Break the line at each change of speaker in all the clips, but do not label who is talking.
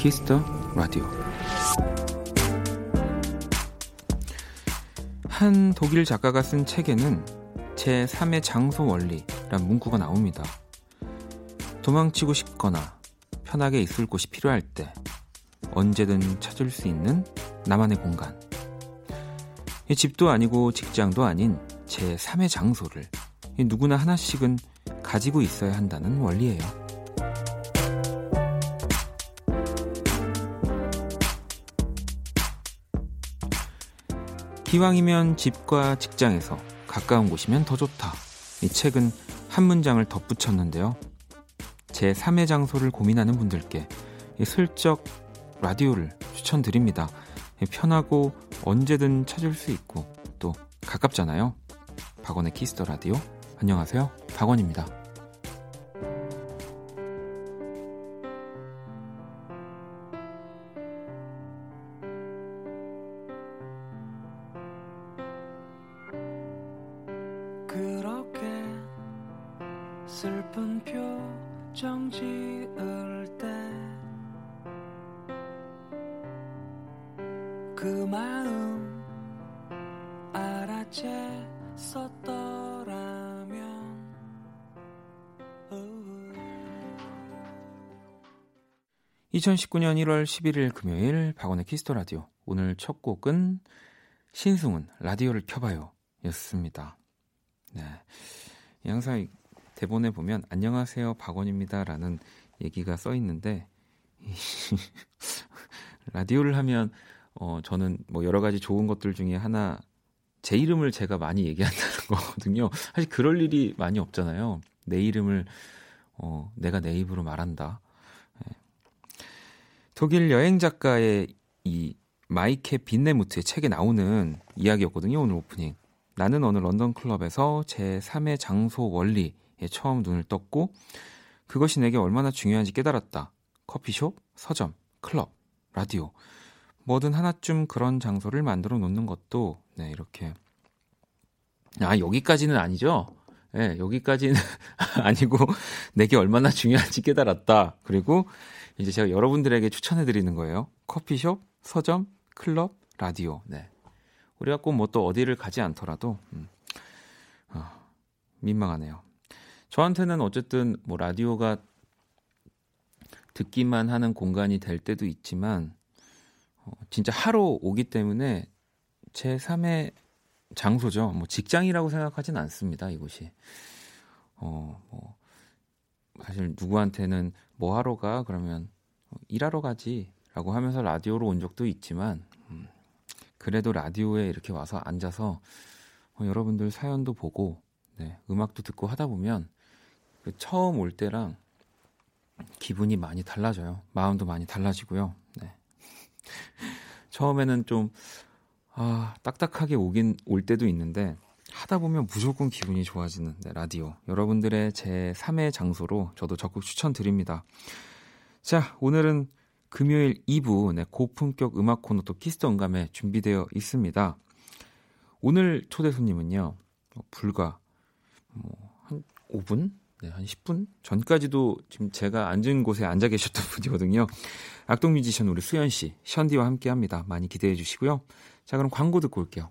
Kiss the Radio 한 독일 작가가 쓴 책에는 제 3의 장소 원리란 문구가 나옵니다. 도망치고 싶거나 편하게 있을 곳이 필요할 때 언제든 찾을 수 있는 나만의 공간. 집도 아니고 직장도 아닌 제 3의 장소를 누구나 하나씩은 가지고 있어야 한다는 원리예요. 기왕이면 집과 직장에서 가까운 곳이면 더 좋다. 이 책은 한 문장을 덧붙였는데요. 제 3의 장소를 고민하는 분들께 슬쩍 라디오를 추천드립니다. 편하고 언제든 찾을 수 있고 또 가깝잖아요. 박원의 키스터 라디오. 안녕하세요. 박원입니다. 2019년 1월 11일 금요일 박원의 Kiss the Radio 오늘 첫 곡은 신승훈 라디오를 켜봐요 였습니다. 네. 항상 대본에 보면 안녕하세요 박원입니다 라는 얘기가 써 있는데 라디오를 하면 어 저는 뭐 여러 가지 좋은 것들 중에 하나 제 이름을 제가 많이 얘기한다는 거거든요. 사실 그럴 일이 많이 없잖아요. 내 이름을 어, 내가 내 입으로 말한다. 네. 독일 여행 작가의 이 마이케 빈네무트의 책에 나오는 이야기였거든요. 오늘 오프닝. 나는 어느 런던 클럽에서 제 3의 장소 원리에 처음 눈을 떴고 그것이 내게 얼마나 중요한지 깨달았다. 커피숍, 서점, 클럽, 라디오. 뭐든 하나쯤 그런 장소를 만들어 놓는 것도 네, 이렇게 아, 여기까지는 아니죠. 예, 네, 여기까지는 아니고 내게 얼마나 중요한지 깨달았다. 그리고 이제 제가 여러분들에게 추천해 드리는 거예요. 커피숍, 서점, 클럽, 라디오. 네. 우리가 꼭 뭐 또 어디를 가지 않더라도 음. 아, 민망하네요. 저한테는 어쨌든 뭐 라디오가 듣기만 하는 공간이 될 때도 있지만 어, 진짜 하루 오기 때문에 제 3의 장소죠. 뭐 직장이라고 생각하진 않습니다. 이곳이. 어, 뭐 사실 누구한테는 뭐 하러 가 그러면 일하러 가지 라고 하면서 라디오로 온 적도 있지만 음, 그래도 라디오에 이렇게 와서 앉아서 어, 여러분들 사연도 보고 네, 음악도 듣고 하다 보면 그 처음 올 때랑 기분이 많이 달라져요. 마음도 많이 달라지고요. 네. 처음에는 좀 아, 딱딱하게 오긴 올 때도 있는데 하다 보면 무조건 기분이 좋아지는 네, 라디오. 여러분들의 제 3의 장소로 저도 적극 추천드립니다. 자, 오늘은 금요일 2부 네, 고품격 음악 코너 또 Kiss the 음감회 준비되어 있습니다. 오늘 초대 손님은요. 뭐 불과 뭐 한 5분? 네, 한 10분 전까지도 지금 제가 앉은 곳에 앉아 계셨던 분이거든요. 악동 뮤지션 우리 수현 씨, 션디와 함께 합니다. 많이 기대해 주시고요. 자, 그럼 광고 듣고 올게요.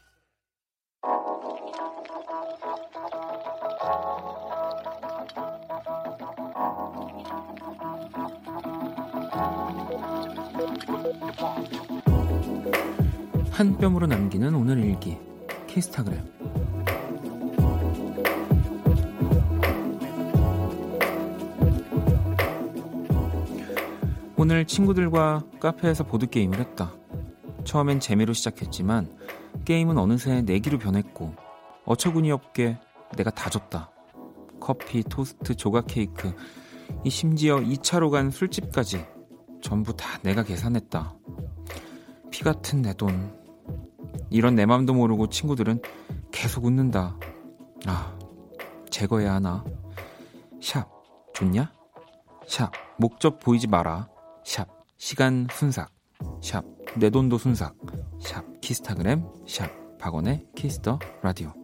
한 뼘으로 남기는 오늘 일기 키스타그램 오늘 친구들과 카페에서 보드게임을 했다. 처음엔 재미로 시작했지만 게임은 어느새 내기로 변했고 어처구니 없게 내가 다 줬다. 커피, 토스트, 조각 케이크, 이 심지어 2차로 간 술집까지 전부 다 내가 계산했다. 피 같은 내 돈, 이런 내 맘도 모르고 친구들은 계속 웃는다. 아, 제거해야 하나? 샵, 좋냐? 샵, 목적 보이지 마라. 샵, 시간 순삭. 샵, 내 돈도 순삭. 샵, Kisstagram. 샵, 박원의 Kiss the Radio.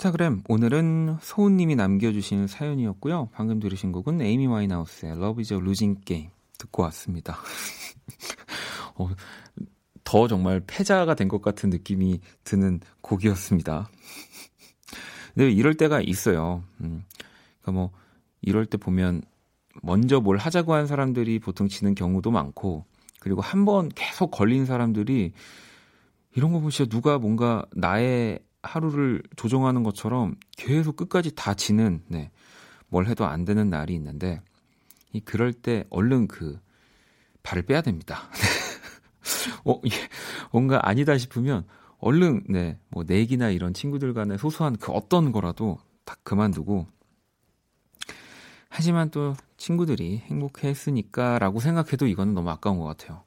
키스타그램 오늘은 소은님이 남겨주신 사연이었고요. 방금 들으신 곡은 에이미 와이나우스의 Love is a Losing Game 듣고 왔습니다. 어, 더 정말 패자가 된 것 같은 느낌이 드는 곡이었습니다. 근데 이럴 때가 있어요. 음, 그러니까 뭐 이럴 때 보면 먼저 뭘 하자고 한 사람들이 보통 지는 경우도 많고 그리고 한 번 계속 걸린 사람들이 이런 거 진짜 누가 뭔가 나의 하루를 조종하는 것처럼 계속 끝까지 다 지는 네. 뭘 해도 안 되는 날이 있는데 이 그럴 때 얼른 그 발을 빼야 됩니다. 어, 이게 뭔가 아니다 싶으면 얼른 네, 뭐 내기나 이런 친구들 간의 소소한 그 어떤 거라도 다 그만두고 하지만 또 친구들이 행복해 했으니까라고 생각해도 이거는 너무 아까운 것 같아요.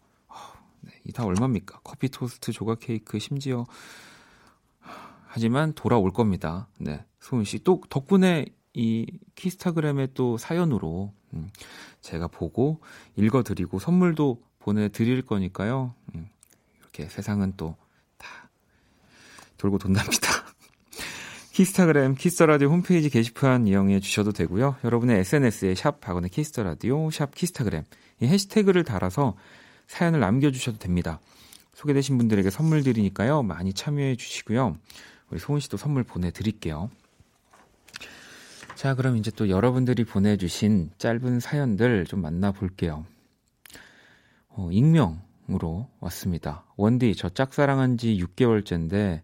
네, 이 다 얼마입니까? 커피 토스트, 조각 케이크, 심지어 하지만 돌아올 겁니다. 네. 소은 씨. 또 덕분에 이 Kisstagram의 또 사연으로 음, 제가 보고 읽어드리고 선물도 보내드릴 거니까요. 음, 이렇게 세상은 또 다 돌고 돈답니다. Kisstagram Kiss the Radio 홈페이지 게시판 이용해 주셔도 되고요. 여러분의 SNS에 샵 박원의 Kiss the Radio 샵 Kisstagram 이 해시태그를 달아서 사연을 남겨주셔도 됩니다. 소개되신 분들에게 선물 드리니까요. 많이 참여해 주시고요. 우리 소은 씨도 선물 보내드릴게요. 자, 그럼 이제 또 여러분들이 보내주신 짧은 사연들 좀 만나볼게요. 어, 익명으로 왔습니다. 원디, 저 짝사랑한 지 6개월째인데,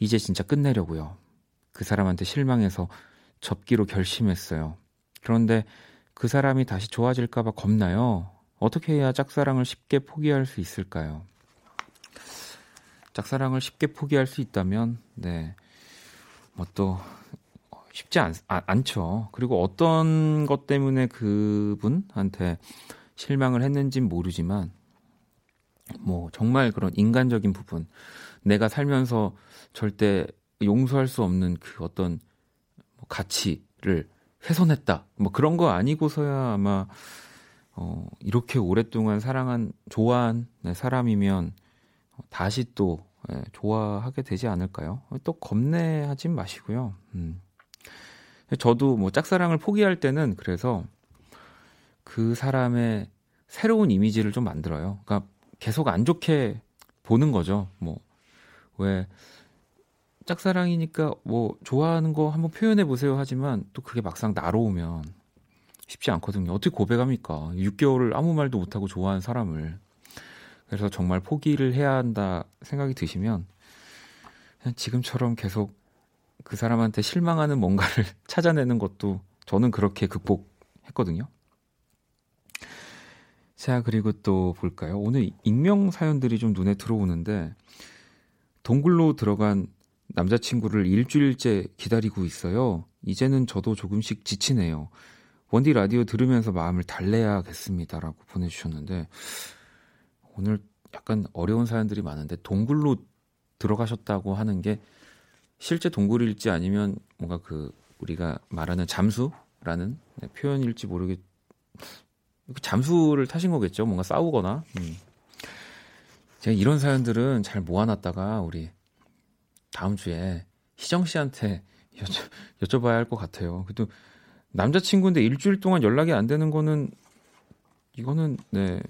이제 진짜 끝내려고요. 그 사람한테 실망해서 접기로 결심했어요. 그런데 그 사람이 다시 좋아질까봐 겁나요. 어떻게 해야 짝사랑을 쉽게 포기할 수 있을까요? 짝사랑을 쉽게 포기할 수 있다면, 네, 뭐 또 쉽지 않, 아, 않죠. 그리고 어떤 것 때문에 그분한테 실망을 했는진 모르지만, 뭐 정말 그런 인간적인 부분, 내가 살면서 절대 용서할 수 없는 그 어떤 뭐 가치를 훼손했다. 뭐 그런 거 아니고서야 아마 어, 이렇게 오랫동안 사랑한 좋아한 네, 사람이면 다시 또 예, 좋아하게 되지 않을까요? 또 겁내하진 마시고요. 음. 저도 뭐 짝사랑을 포기할 때는 그래서 그 사람의 새로운 이미지를 좀 만들어요. 그러니까 계속 안 좋게 보는 거죠. 뭐 왜 짝사랑이니까 뭐 좋아하는 거 한번 표현해 보세요 하지만 또 그게 막상 나로 오면 쉽지 않거든요. 어떻게 고백합니까? 6개월을 아무 말도 못 하고 좋아하는 사람을 그래서 정말 포기를 해야 한다 생각이 드시면 그냥 지금처럼 계속 그 사람한테 실망하는 뭔가를 찾아내는 것도 저는 그렇게 극복했거든요. 자, 그리고 또 볼까요? 오늘 익명 사연들이 좀 눈에 들어오는데 동굴로 들어간 남자친구를 일주일째 기다리고 있어요. 이제는 저도 조금씩 지치네요. 원디 라디오 들으면서 마음을 달래야겠습니다라고 보내주셨는데 오늘 약간 어려운 사연들이 많은데 동굴로 들어가셨다고 하는 게 실제 동굴일지 아니면 뭔가 그 우리가 말하는 잠수라는 네, 표현일지 모르겠 잠수를 타신 거겠죠? 뭔가 싸우거나? 음. 제가 이런 사연들은 잘 모아놨다가 우리 다음 주에 희정 씨한테 여쭤, 여쭤봐야 할 것 같아요. 그래도 남자친구인데 일주일 동안 연락이 안 되는 거는 이거는 네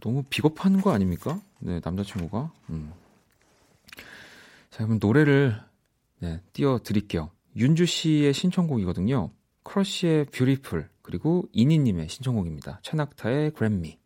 너무 비겁한 거 아닙니까? 네, 남자친구가. 음. 자, 그럼 노래를 네, 띄워드릴게요. 윤주 씨의 신청곡이거든요. 크러쉬의 Beautiful 그리고 이니님의 신청곡입니다. 최낙타의 Grab Me.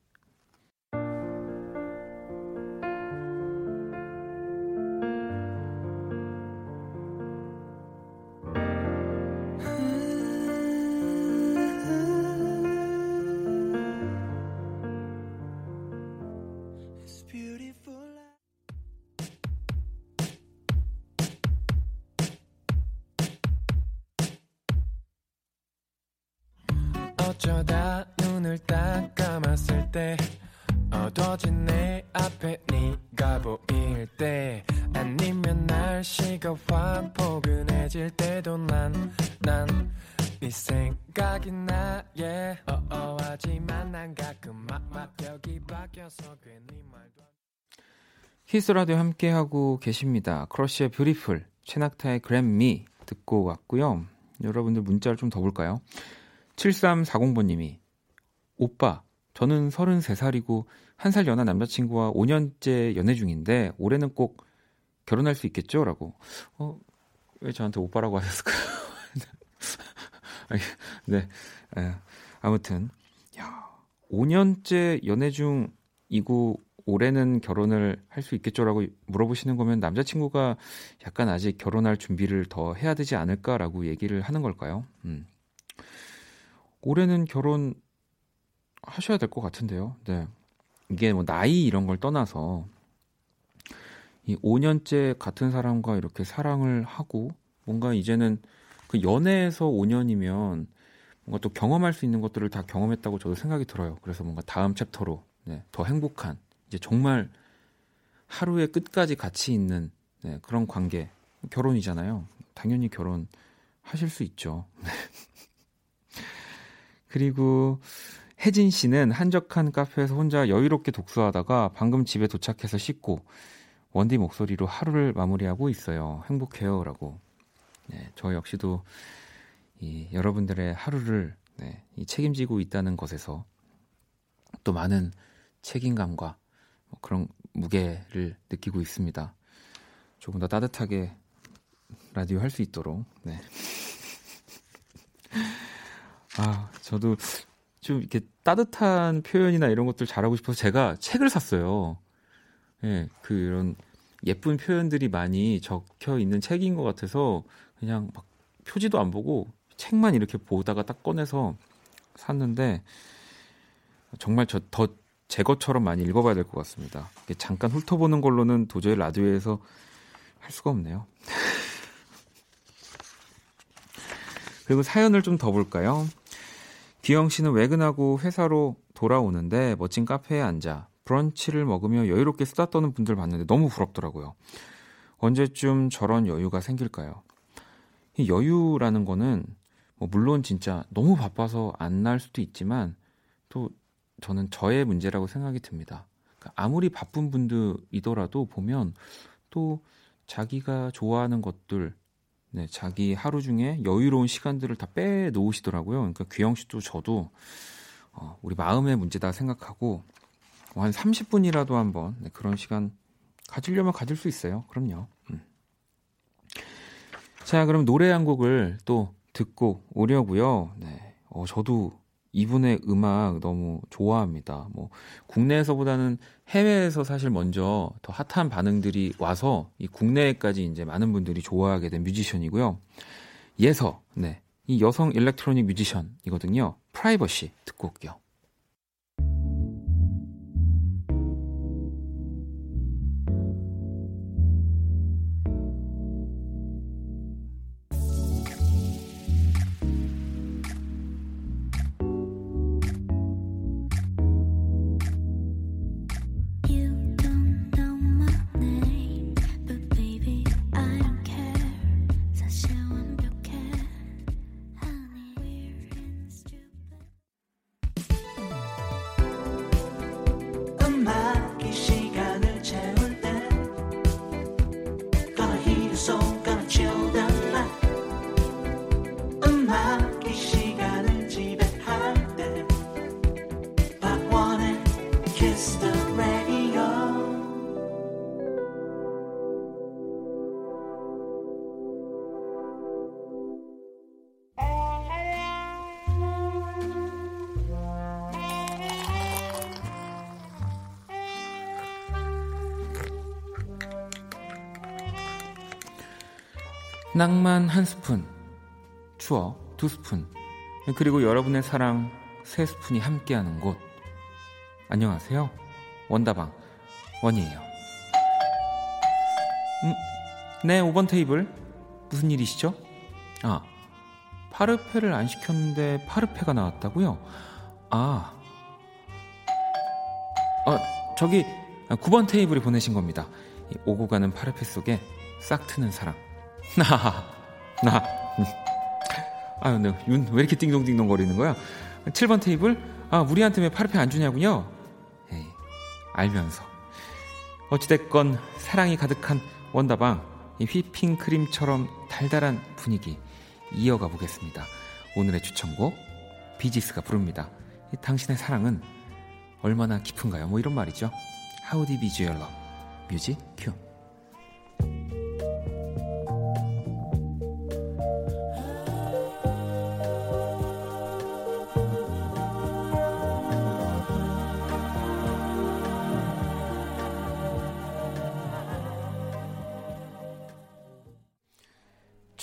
어쩌다 눈을 딱 감았을 때 어두워진 내 앞에 네가 보일 때 아니면 날씨가 확 포근해질 때도 난 난 네 생각이 나 yeah. 어어하지만 난 가끔 맛벽이 바뀌어서 괜히 말도
Kiss Radio 함께 하고 계십니다. 크러쉬의 Beautiful, 최낙타의 Grab Me 듣고 왔고요. 여러분들 문자를 좀 더 볼까요? 7340번님이 오빠, 저는 33살이고 1살 연하 남자친구와 5년째 연애 중인데 올해는 꼭 결혼할 수 있겠죠? 라고. 어, 왜 저한테 오빠라고 하셨을까요? 네. 에, 아무튼, 야, 5년째 연애 중이고 올해는 결혼을 할 수 있겠죠라고 물어보시는 거면 남자친구가 약간 아직 결혼할 준비를 더 해야 되지 않을까라고 얘기를 하는 걸까요? 음. 올해는 결혼 하셔야 될 것 같은데요. 네. 이게 뭐 나이 이런 걸 떠나서 이 5년째 같은 사람과 이렇게 사랑을 하고 뭔가 이제는 그 연애에서 5년이면 뭔가 또 경험할 수 있는 것들을 다 경험했다고 저도 생각이 들어요. 그래서 뭔가 다음 챕터로 네, 더 행복한 이제 정말 하루의 끝까지 같이 있는 네, 그런 관계 결혼이잖아요. 당연히 결혼 하실 수 있죠. 그리고 혜진 씨는 한적한 카페에서 혼자 여유롭게 독서하다가 방금 집에 도착해서 씻고 원디 목소리로 하루를 마무리하고 있어요. 행복해요라고. 네, 저 역시도 이 여러분들의 하루를 네, 이 책임지고 있다는 것에서 또 많은 책임감과 뭐 그런 무게를 느끼고 있습니다. 조금 더 따뜻하게 라디오 할 수 있도록. 네. 아, 저도 좀 이렇게 따뜻한 표현이나 이런 것들 잘하고 싶어서 제가 책을 샀어요. 예, 네, 그런 예쁜 표현들이 많이 적혀 있는 책인 것 같아서 그냥 막 표지도 안 보고 책만 이렇게 보다가 딱 꺼내서 샀는데 정말 저 더 제 것처럼 많이 읽어봐야 될 것 같습니다. 잠깐 훑어보는 걸로는 도저히 라디오에서 할 수가 없네요. 그리고 사연을 좀 더 볼까요? 기영 씨는 외근하고 회사로 돌아오는데 멋진 카페에 앉아 브런치를 먹으며 여유롭게 수다 떠는 분들 봤는데 너무 부럽더라고요. 언제쯤 저런 여유가 생길까요? 이 여유라는 거는 뭐 물론 진짜 너무 바빠서 안 날 수도 있지만 또 저는 저의 문제라고 생각이 듭니다. 그러니까 아무리 바쁜 분들이더라도 보면 또 자기가 좋아하는 것들 네, 자기 하루 중에 여유로운 시간들을 다 빼놓으시더라고요. 그러니까 귀영 씨도 저도 어, 우리 마음의 문제다 생각하고 어, 한 30분이라도 한번 네, 그런 시간 가지려면 가질 수 있어요. 그럼요. 음. 자, 그럼 노래 한 곡을 또 듣고 오려고요. 네, 어, 저도 이분의 음악 너무 좋아합니다. 뭐 국내에서보다는 해외에서 사실 먼저 더 핫한 반응들이 와서 이 국내에까지 이제 많은 분들이 좋아하게 된 뮤지션이고요. 예서, 네. 이 여성 electronic 뮤지션이거든요. 프라이버시 듣고 올게요. 낭만 한 스푼, 추억 두 스푼, 그리고 여러분의 사랑 세 스푼이 함께하는 곳. 안녕하세요. 원다방 원이에요. 음, 네, 5번 테이블. 무슨 일이시죠? 아, 파르페를 안 시켰는데 파르페가 나왔다고요? 아, 아 저기 9번 테이블에 보내신 겁니다. 오고 가는 파르페 속에 싹 트는 사랑. 나, 나. 아유, 네. 윤 왜 이렇게 띵동띵동 거리는 거야? 7번 테이블? 아, 우리한테 왜 파르페 안 주냐군요? 에이, 알면서. 어찌됐건 사랑이 가득한 원다방, 이 휘핑크림처럼 달달한 분위기 이어가 보겠습니다. 오늘의 추천곡, 비지스가 부릅니다. 당신의 사랑은 얼마나 깊은가요? 뭐 이런 말이죠. How deep is your love? 뮤직 큐.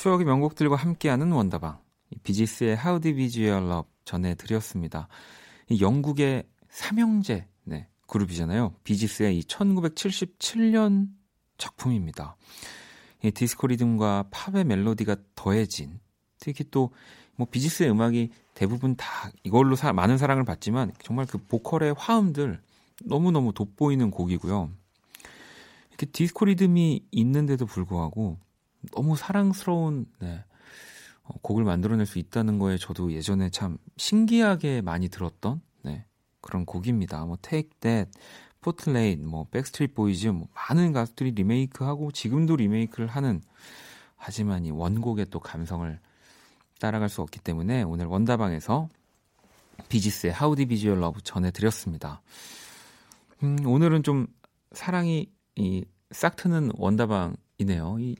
추억의 명곡들과 함께하는 원다방. 비지스의 How Deep Is Your Love 전해드렸습니다. 영국의 삼형제 네, 그룹이잖아요. 비지스의 이 1977년 작품입니다. 이 디스코 리듬과 팝의 멜로디가 더해진 특히 또 뭐 비지스의 음악이 대부분 다 이걸로 사, 많은 사랑을 받지만 정말 그 보컬의 화음들 너무너무 돋보이는 곡이고요. 이렇게 디스코 리듬이 있는데도 불구하고 너무 사랑스러운 네, 어, 곡을 만들어낼 수 있다는 거에 저도 예전에 참 신기하게 많이 들었던 네, 그런 곡입니다. 뭐 Take That, Portrait, 뭐 백스트리트 보이즈, 뭐 많은 가수들이 리메이크하고 지금도 리메이크를 하는 하지만 이 원곡의 또 감성을 따라갈 수 없기 때문에 오늘 원다방에서 비지스의 How Is Your Love 전해드렸습니다. 음, 오늘은 좀 사랑이 이 싹 트는 원다방이네요. 이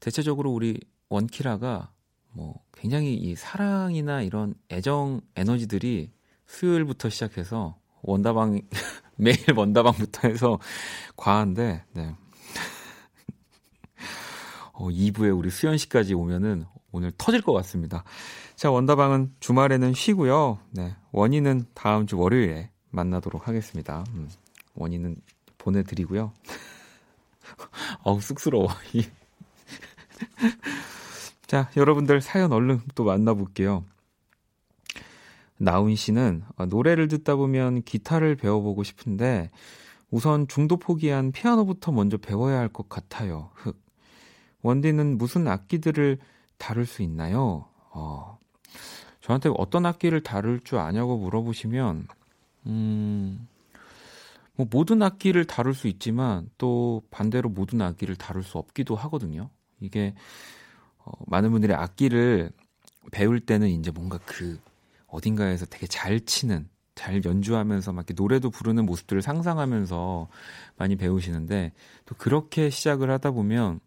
대체적으로 우리 원키라가 뭐 굉장히 이 사랑이나 이런 애정 에너지들이 수요일부터 시작해서 원다방 매일 원다방부터 해서 과한데 네. 어, 2부에 우리 수현 씨까지 오면은 오늘 터질 것 같습니다. 자, 원다방은 주말에는 쉬고요. 네. 원인은 다음 주 월요일에 만나도록 하겠습니다. 음, 원인은 보내드리고요. 어우, 쑥스러워. 자, 여러분들 사연 얼른 또 만나볼게요. 나훈 씨는 어, 노래를 듣다 보면 기타를 배워보고 싶은데 우선 중도 포기한 피아노부터 먼저 배워야 할 것 같아요. 흑. 원디는 무슨 악기들을 다룰 수 있나요? 어, 저한테 어떤 악기를 다룰 줄 아냐고 물어보시면, 음, 뭐 모든 악기를 다룰 수 있지만 또 반대로 모든 악기를 다룰 수 없기도 하거든요. 이게 어, 많은 분들이 악기를 배울 때는 이제 뭔가 그 어딘가에서 되게 잘 치는 잘 연주하면서 막 이렇게 노래도 부르는 모습들을 상상하면서 많이 배우시는데 또 그렇게 시작을 하다 보면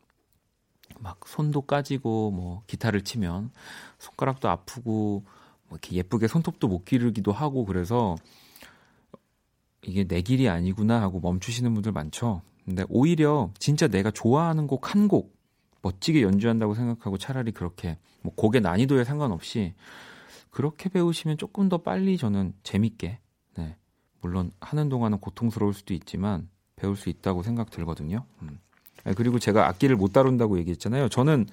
막 손도 까지고 뭐 기타를 치면 손가락도 아프고 뭐 이렇게 예쁘게 손톱도 못 기르기도 하고 그래서 이게 내 길이 아니구나 하고 멈추시는 분들 많죠. 근데 오히려 진짜 내가 좋아하는 곡 한 곡 멋지게 연주한다고 생각하고 차라리 그렇게 뭐 곡의 난이도에 상관없이 그렇게 배우시면 조금 더 빨리 저는 재밌게 네. 물론 하는 동안은 고통스러울 수도 있지만 배울 수 있다고 생각 들거든요. 음. 그리고 제가 악기를 못 다룬다고 얘기했잖아요. 저는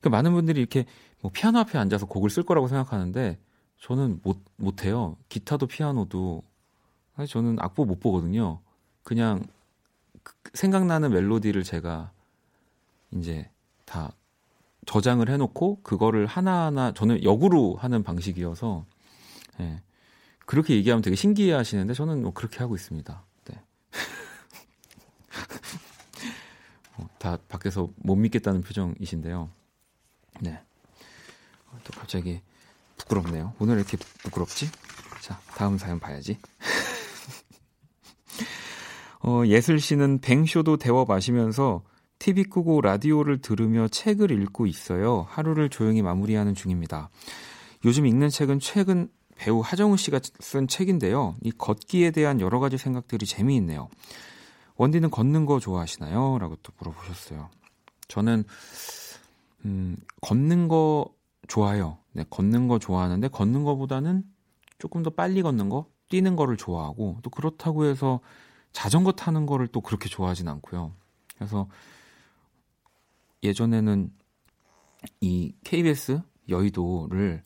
그 많은 분들이 이렇게 뭐 피아노 앞에 앉아서 곡을 쓸 거라고 생각하는데 저는 못 못해요. 기타도 피아노도 사실 저는 악보 못 보거든요. 그냥 그 생각나는 멜로디를 제가 이제 다 저장을 해놓고 그거를 하나하나 저는 역으로 하는 방식이어서 예. 그렇게 얘기하면 되게 신기해 하시는데 저는 뭐 그렇게 하고 있습니다. 네. 어, 다 밖에서 못 믿겠다는 표정이신데요. 네. 또 갑자기 부끄럽네요. 오늘 이렇게 부끄럽지? 자, 다음 사연 봐야지. 어, 예슬 씨는 뱅쇼도 데워 마시면서 TV 끄고 라디오를 들으며 책을 읽고 있어요. 하루를 조용히 마무리하는 중입니다. 요즘 읽는 책은 최근 배우 하정우 씨가 쓴 책인데요. 이 걷기에 대한 여러 가지 생각들이 재미있네요. 원디는 걷는 거 좋아하시나요? 라고 또 물어보셨어요. 저는, 음, 걷는 거 좋아요. 네, 걷는 거 좋아하는데, 걷는 거보다는 조금 더 빨리 걷는 거, 뛰는 거를 좋아하고, 또 그렇다고 해서 자전거 타는 거를 또 그렇게 좋아하진 않고요. 그래서 예전에는 이 KBS 여의도를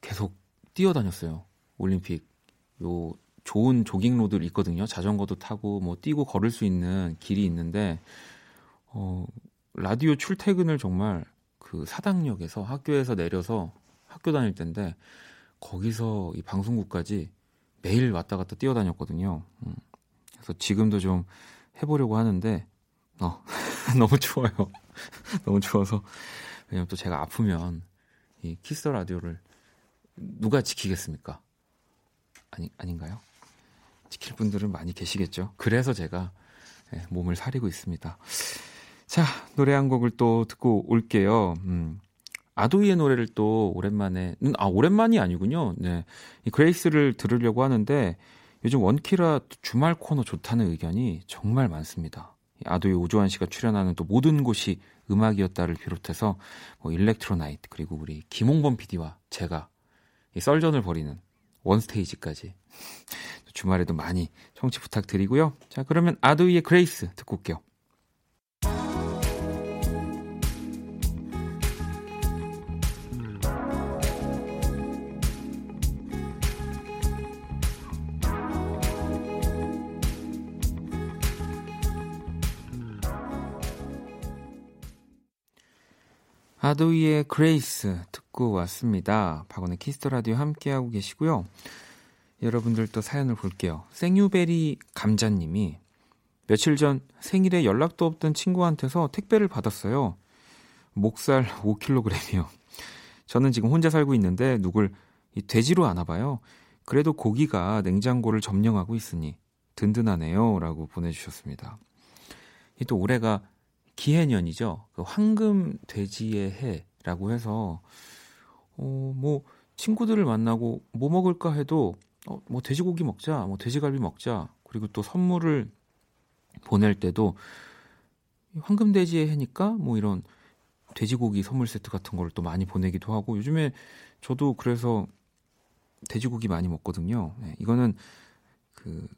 계속 뛰어다녔어요. 올림픽 요 좋은 조깅 road 있거든요. 자전거도 타고 뭐 뛰고 걸을 수 있는 길이 있는데 어 라디오 출퇴근을 정말 그 사당역에서 학교에서 내려서 학교 다닐 때인데 거기서 이 방송국까지 매일 왔다 갔다 뛰어다녔거든요. 음. 그래서 지금도 좀 해보려고 하는데 어 너무 추워요. 너무 추워서 왜냐면 또 제가 아프면 이 Kiss Radio를 누가 지키겠습니까? 아니 아닌가요? 지킬 분들은 많이 계시겠죠. 그래서 제가 예, 몸을 사리고 있습니다. 자 노래 한 곡을 또 듣고 올게요. 음. 아도이의 노래를 또 오랜만에 음, 아 오랜만이 아니군요. 네, 이 Grace를 들으려고 하는데 요즘 원키라 주말 코너 좋다는 의견이 정말 많습니다. 아도이 오주환 씨가 출연하는 또 모든 곳이 음악이었다를 비롯해서 뭐 Electro Night 그리고 우리 김홍범 PD와 제가 이 썰전을 벌이는 One Stage까지 주말에도 많이 청취 부탁드리고요. 자 그러면 아도이의 Grace 듣고 올게요. 아도이의 Grace 듣고 왔습니다. 박원의 Kiss the Radio 함께하고 계시고요. 여러분들 또 사연을 볼게요. 생유베리 감자님이 며칠 전 생일에 연락도 없던 친구한테서 택배를 받았어요. 목살 5kg이요. 저는 지금 혼자 살고 있는데 누굴 돼지로 아나 봐요. 그래도 고기가 냉장고를 점령하고 있으니 든든하네요. 라고 보내주셨습니다. 또 올해가 기해년이죠. 그 황금 돼지의 해라고 해서 어 뭐 친구들을 만나고 뭐 먹을까 해도 어 뭐 돼지고기 먹자, 뭐 돼지갈비 먹자. 그리고 또 선물을 보낼 때도 황금 돼지의 해니까 뭐 이런 돼지고기 선물 세트 같은 걸 또 많이 보내기도 하고 요즘에 저도 그래서 돼지고기 많이 먹거든요. 네, 이거는 그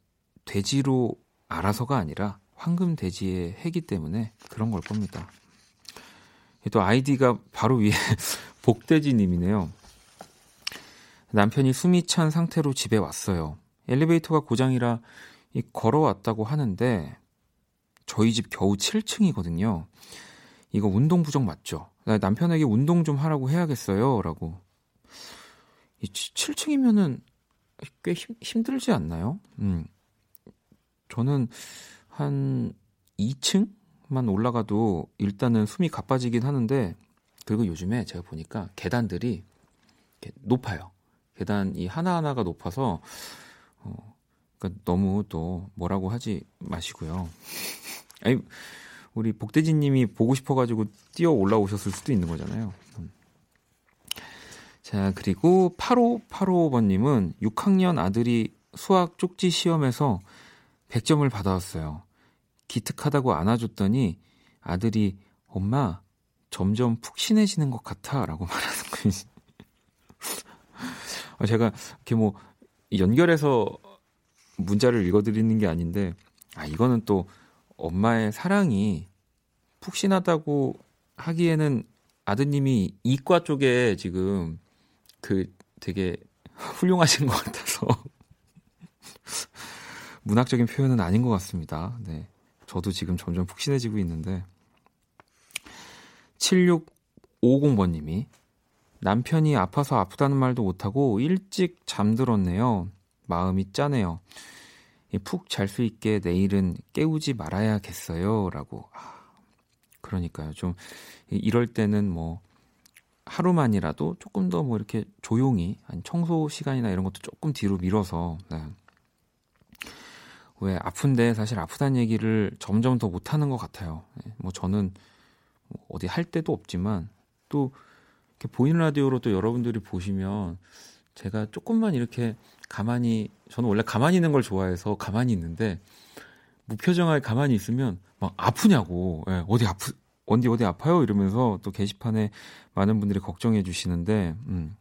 돼지로 알아서가 아니라 황금 돼지의 해기 때문에 그런 걸 겁니다. 또 아이디가 바로 위에 복돼지님이네요. 남편이 숨이 찬 상태로 집에 왔어요. 엘리베이터가 고장이라 걸어왔다고 하는데 저희 집 겨우 7층이거든요. 이거 운동 부족 맞죠? 남편에게 운동 좀 하라고 해야겠어요. 라고. 7층이면은 꽤 힘, 힘들지 않나요? 음. 저는 한 2층만 올라가도 일단은 숨이 가빠지긴 하는데 그리고 요즘에 제가 보니까 계단들이 높아요. 계단이 하나하나가 높아서 어, 그러니까 너무 또 뭐라고 하지 마시고요. 아니 우리 복대진 님이 보고 싶어 가지고 뛰어 올라오셨을 수도 있는 거잖아요. 음. 자, 그리고 8585번 님은 6학년 아들이 수학 쪽지 시험에서 100점을 받아왔어요. 기특하다고 안아줬더니 아들이 엄마 점점 푹신해지는 것 같아라고 말하는 거예요. 어, 제가 이렇게 뭐 연결해서 문자를 읽어드리는 게 아닌데 아 이거는 또 엄마의 사랑이 푹신하다고 하기에는 아드님이 이과 쪽에 지금 그 되게 훌륭하신 것 같아서 문학적인 표현은 아닌 것 같습니다. 네. 저도 지금 점점 푹신해지고 있는데 7650번님이 남편이 아파서 아프다는 말도 못하고 일찍 잠들었네요. 마음이 짠해요. 푹 잘 수 있게 내일은 깨우지 말아야겠어요. 라고. 아, 그러니까요. 좀 이럴 때는 뭐 하루만이라도 조금 더 뭐 이렇게 조용히 청소 시간이나 이런 것도 조금 뒤로 밀어서 네. 왜 아픈데 사실 아프다는 얘기를 점점 더 못하는 것 같아요. 네, 뭐 저는 뭐 어디 할 때도 없지만 또 이렇게 보이는 라디오로 또 여러분들이 보시면 제가 조금만 이렇게 가만히 저는 원래 가만히 있는 걸 좋아해서 가만히 있는데 무표정하게 가만히 있으면 막 아프냐고. 예, 어디 아프 어디 어디 아파요? 이러면서 또 게시판에 많은 분들이 걱정해 주시는데 음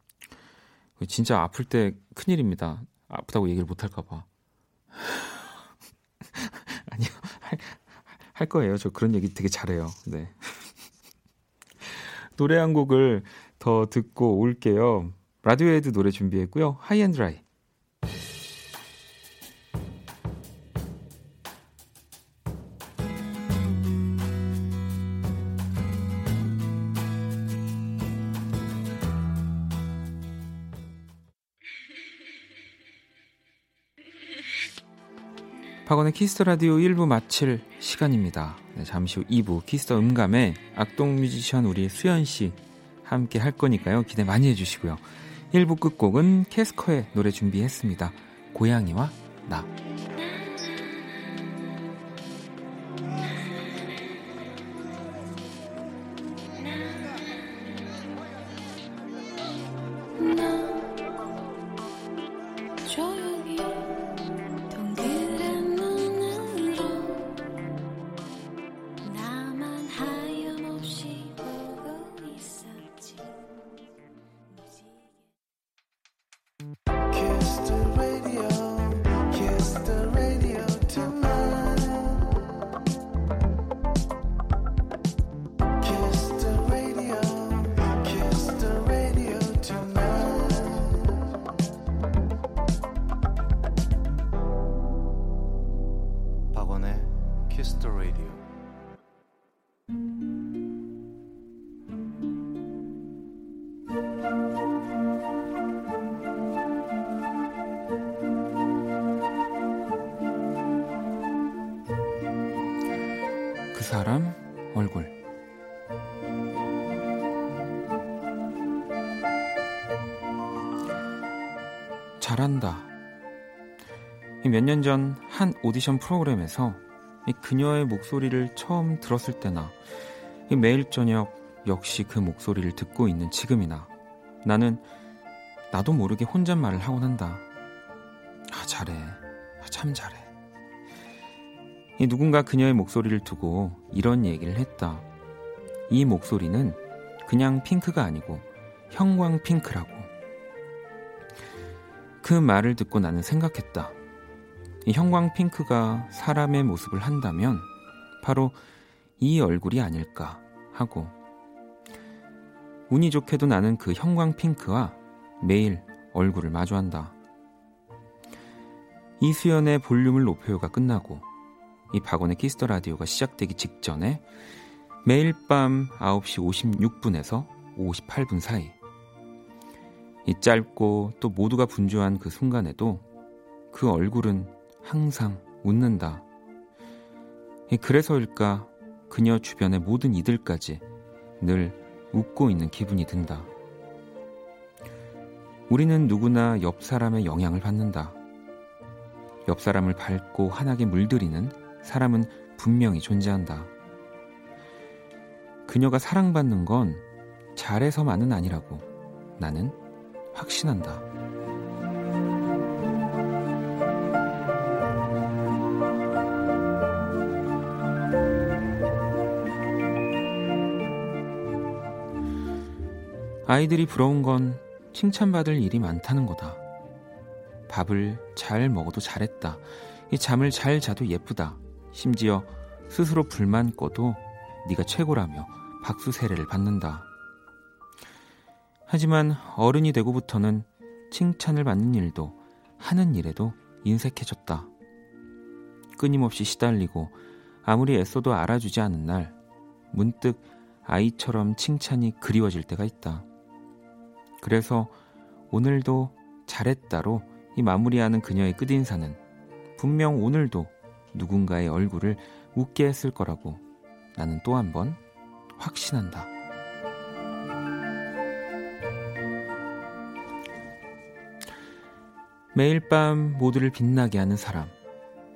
진짜 아플 때 큰일입니다. 아프다고 얘기를 못 할까 봐 아니요, 할, 할 거예요. 저 그런 얘기 되게 잘해요. 네. 노래 한 곡을 더 듣고 올게요. 라디오에도 노래 준비했고요. High and Dry. 박원의 Kiss the Radio 1부 마칠 시간입니다. 네, 잠시 후 2부 Kiss the 음감에 악동 뮤지션 우리 수현 씨 함께 할 거니까요. 기대 많이 해주시고요. 1부 끝곡은 캐스커의 노래 준비했습니다. 고양이와 나. 사람 얼굴 잘한다. 몇 년 전 한 오디션 프로그램에서 그녀의 목소리를 처음 들었을 때나 매일 저녁 역시 그 목소리를 듣고 있는 지금이나 나는 나도 모르게 혼잣말을 하곤 한다. 아, 잘해. 아, 참 잘해. 누군가 그녀의 목소리를 두고 이런 얘기를 했다. 이 목소리는 그냥 핑크가 아니고 형광 핑크라고. 그 말을 듣고 나는 생각했다. 이 형광 핑크가 사람의 모습을 한다면 바로 이 얼굴이 아닐까 하고. 운이 좋게도 나는 그 형광 핑크와 매일 얼굴을 마주한다. 이수현의 볼륨을 높여요가 끝나고 이 박원의 Kiss the Radio가 시작되기 직전에 매일 밤 9시 56분에서 58분 사이 이 짧고 또 모두가 분주한 그 순간에도 그 얼굴은 항상 웃는다. 그래서일까 그녀 주변의 모든 이들까지 늘 웃고 있는 기분이 든다. 우리는 누구나 옆 사람의 영향을 받는다. 옆 사람을 밟고 환하게 물들이는 사람은 분명히 존재한다. 그녀가 사랑받는 건 잘해서만은 아니라고 나는 확신한다. 아이들이 부러운 건 칭찬받을 일이 많다는 거다. 밥을 잘 먹어도 잘했다. 이 잠을 잘 자도 예쁘다. 심지어 스스로 불만 꺼도 네가 최고라며 박수 세례를 받는다. 하지만 어른이 되고부터는 칭찬을 받는 일도 하는 일에도 인색해졌다. 끊임없이 시달리고 아무리 애써도 알아주지 않은 날 문득 아이처럼 칭찬이 그리워질 때가 있다. 그래서 오늘도 잘했다로 이 마무리하는 그녀의 끝인사는 분명 오늘도 누군가의 얼굴을 웃게 했을 거라고 나는 또 한 번 확신한다. 매일 밤 모두를 빛나게 하는 사람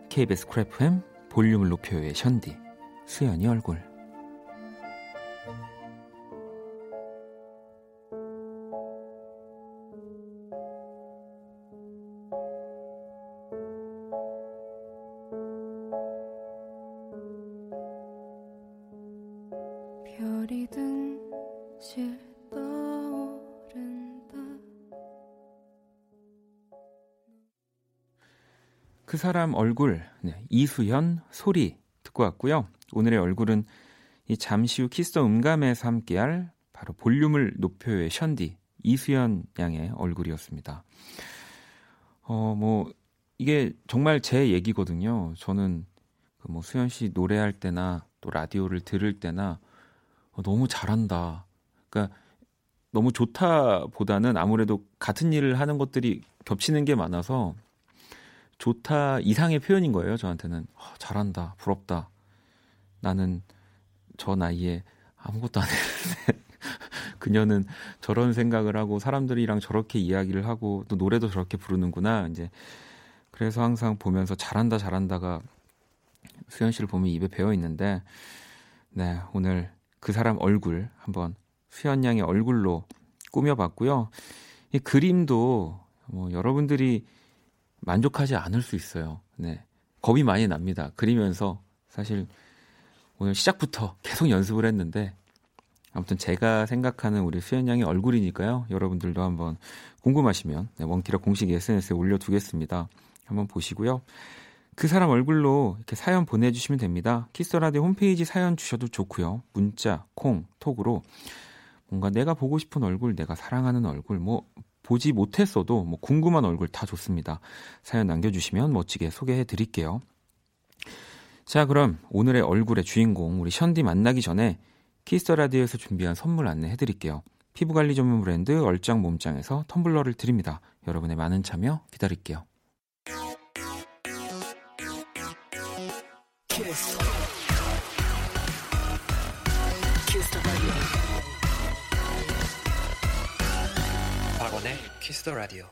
KBS 크래프햄 볼륨을 높여요의 션디 수연이 얼굴 사람 얼굴, 네, 이수현 소리 듣고 왔고요. 오늘의 얼굴은 이 잠시 후 Kiss the 음감에서 함께할 바로 볼륨을 높여의 션디 이수현 양의 얼굴이었습니다. 어, 뭐 이게 정말 제 얘기거든요. 저는 그 뭐 수현 씨 노래할 때나 또 라디오를 들을 때나 어, 너무 잘한다. 그러니까 너무 좋다보다는 아무래도 같은 일을 하는 것들이 겹치는 게 많아서 좋다 이상의 표현인 거예요. 저한테는 어, 잘한다, 부럽다. 나는 저 나이에 아무것도 안 했는데 그녀는 저런 생각을 하고 사람들이랑 저렇게 이야기를 하고 또 노래도 저렇게 부르는구나. 이제 그래서 항상 보면서 잘한다 잘한다가 수현 씨를 보면 입에 배어 있는데 네, 오늘 그 사람 얼굴 한번 수현 양의 얼굴로 꾸며봤고요. 이 그림도 뭐 여러분들이 만족하지 않을 수 있어요. 네. 겁이 많이 납니다. 그리면서 사실 오늘 시작부터 계속 연습을 했는데 아무튼 제가 생각하는 우리 수현 양의 얼굴이니까요. 여러분들도 한번 궁금하시면 네, 원키라 공식 SNS에 올려두겠습니다. 한번 보시고요. 그 사람 얼굴로 이렇게 사연 보내주시면 됩니다. 키스라디오 홈페이지 사연 주셔도 좋고요. 문자, 콩, 톡으로 뭔가 내가 보고 싶은 얼굴, 내가 사랑하는 얼굴, 뭐 보지 못했어도 뭐 궁금한 얼굴 다 좋습니다. 사연 남겨주시면 멋지게 소개해 드릴게요. 자, 그럼 오늘의 얼굴의 주인공 우리 션디 만나기 전에 Kiss the Radio에서 준비한 선물 안내해 드릴게요. 피부관리 전문 브랜드 얼짱 몸짱에서 텀블러를 드립니다. 여러분의 많은 참여 기다릴게요. 키스 더 라디오.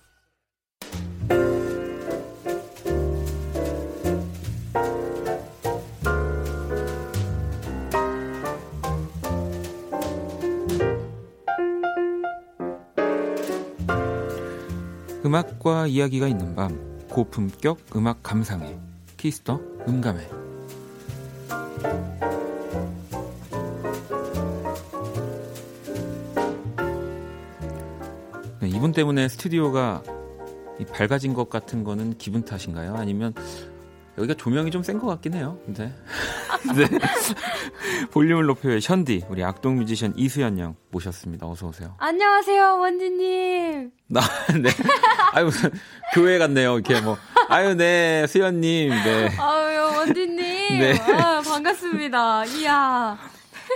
음악과 이야기가 있는 밤 고품격 음악 감상회 키스터 음감회 이분 때문에 스튜디오가 밝아진 것 같은 거는 기분 탓인가요? 아니면 여기가 조명이 좀 센 것 같긴 해요. 근데 네. 볼륨을 높여요. 션디 우리 악동 뮤지션 이수연 양 모셨습니다. 어서 오세요.
안녕하세요, 원디님.
나 네. 아유 무슨 교회 같네요. 이렇게 뭐 아유 네 수연님 네.
아유 원디님. 네. 아, 반갑습니다. 이야.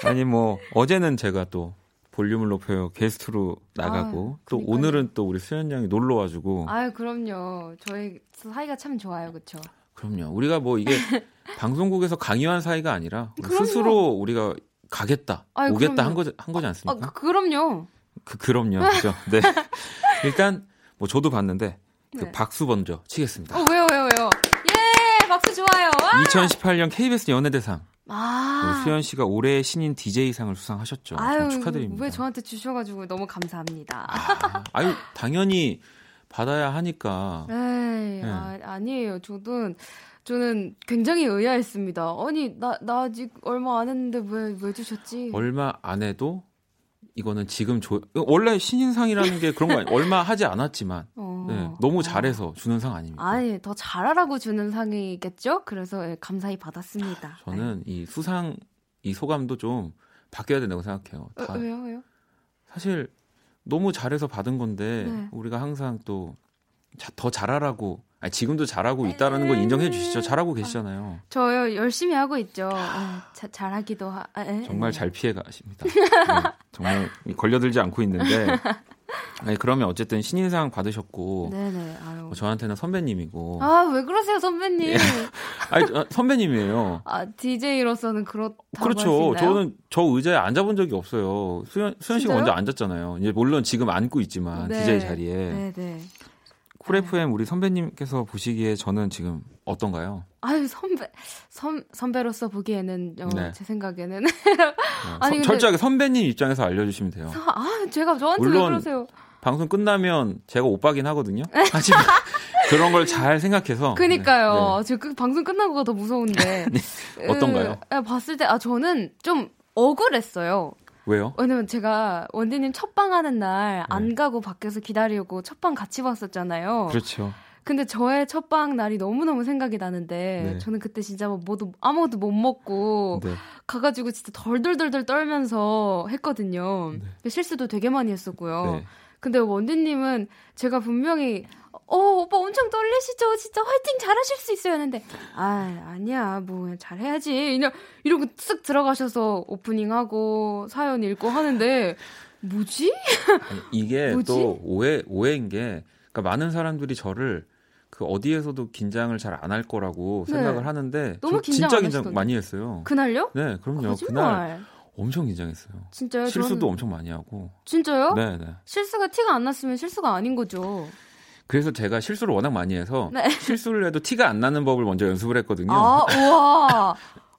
아니 뭐 어제는 제가 또 볼륨을 높여요 게스트로 나가고 아, 또 오늘은 또 우리 수연 양이 놀러 와주고.
아유 그럼요. 저희 사이가 참 좋아요, 그렇죠?
그럼요. 우리가 뭐 이게 방송국에서 강요한 사이가 아니라 스스로 우리가 가겠다, 아유, 오겠다. 한, 거, 한 거지 않습니까?
아, 그, 그럼요.
그, 그럼요. 그죠. 네. 일단, 뭐 저도 봤는데, 그 네. 박수 먼저 치겠습니다.
어, 왜요, 왜요, 왜요? 예! 박수 좋아요. 와!
2018년 KBS 연예대상. 아. 수현 씨가 올해 신인 DJ상을 수상하셨죠. 아유, 축하드립니다.
왜 저한테 주셔가지고 너무 감사합니다.
아, 아유, 당연히 받아야 하니까.
에이, 네. 아, 아니에요. 저도 저는 굉장히 의아했습니다. 아니 나 나 아직 얼마 안 했는데 왜 왜 주셨지?
얼마 안 해도 이거는 지금 조 원래 신인상이라는 게 그런 거 아니에요. 얼마 하지 않았지만 어, 네, 너무 어. 잘해서 주는 상 아닙니까?
아니 더 잘하라고 주는 상이겠죠. 그래서 예, 감사히 받았습니다.
저는 이 수상 이 소감도 좀 바뀌어야 된다고 생각해요.
어, 다, 어, 왜요? 왜요?
사실 너무 잘해서 받은 건데 네. 우리가 항상 또 더 잘하라고 아니, 지금도 잘하고 있다라는 걸 인정해 주시죠. 잘하고 계시잖아요.
아, 저요 열심히 하고 있죠. 아, 자, 잘하기도 하. 에,
정말 잘 피해 가십니다. 네, 정말 걸려들지 않고 있는데 아니, 그러면 어쨌든 신인상 받으셨고 네네. 뭐 저한테는 선배님이고.
아 왜 그러세요 선배님? 예.
아니 선배님이에요.
아 DJ로서는 그렇다고
그렇죠. 저는 저 의자에 앉아본 적이 없어요. 수현 수현 씨가 먼저 앉았잖아요. 이제 물론 지금 앉고 있지만 네. DJ 자리에. 네네. 쿨 FM 우리 선배님께서 보시기에 저는 지금 어떤가요?
아유 선배 선 선배로서 보기에는 어, 네. 제 생각에는
아니 서, 철저하게 선배님 입장에서 알려주시면 돼요.
아 제가 저한테 왜 그러세요?
방송 끝나면 제가 오빠긴 하거든요. 하지만 그런 걸 잘 생각해서.
그니까요. 네. 제가 그 방송 끝나고가 더 무서운데. 네.
어떤가요?
에, 봤을 때, 아, 저는 좀 억울했어요.
왜요?
왜냐면 제가 원디님 첫방 하는 날안 네. 가고 밖에서 기다리고 첫방 같이 봤었잖아요.
그렇죠.
근데 저의 첫방 날이 너무너무 생각이 나는데
네.
저는 그때 진짜 뭐 모두 아무것도 못 먹고
네.
가가지고 진짜 덜덜덜덜 떨면서 했거든요. 실수도 되게 많이 했었고요.
네.
근데 원디님은 제가 분명히 어 오빠 엄청 떨리시죠? 진짜 화이팅 잘하실 수 있어요. 했는데 아 아니야 뭐 그냥 잘해야지 이러, 이러고 쓱 들어가셔서 오프닝하고 사연 읽고 하는데 뭐지?
아니, 이게
뭐지?
또 오해 오해인 게 그러니까 많은 사람들이 저를 그 어디에서도 긴장을 잘 안 할 거라고
네.
생각을 하는데
너무
저
긴장
진짜
안
긴장. 많이 했어요.
그날요?
네, 그럼요. 그날
거짓말.
엄청 긴장했어요.
진짜요?
실수도
저는-
엄청 많이 하고.
진짜요?
네, 네.
실수가 티가 안 났으면 실수가 아닌 거죠.
그래서 제가 실수를 워낙 많이 해서
네.
실수를 해도 티가 안 나는 법을 먼저 연습을 했거든요.
아, 우와.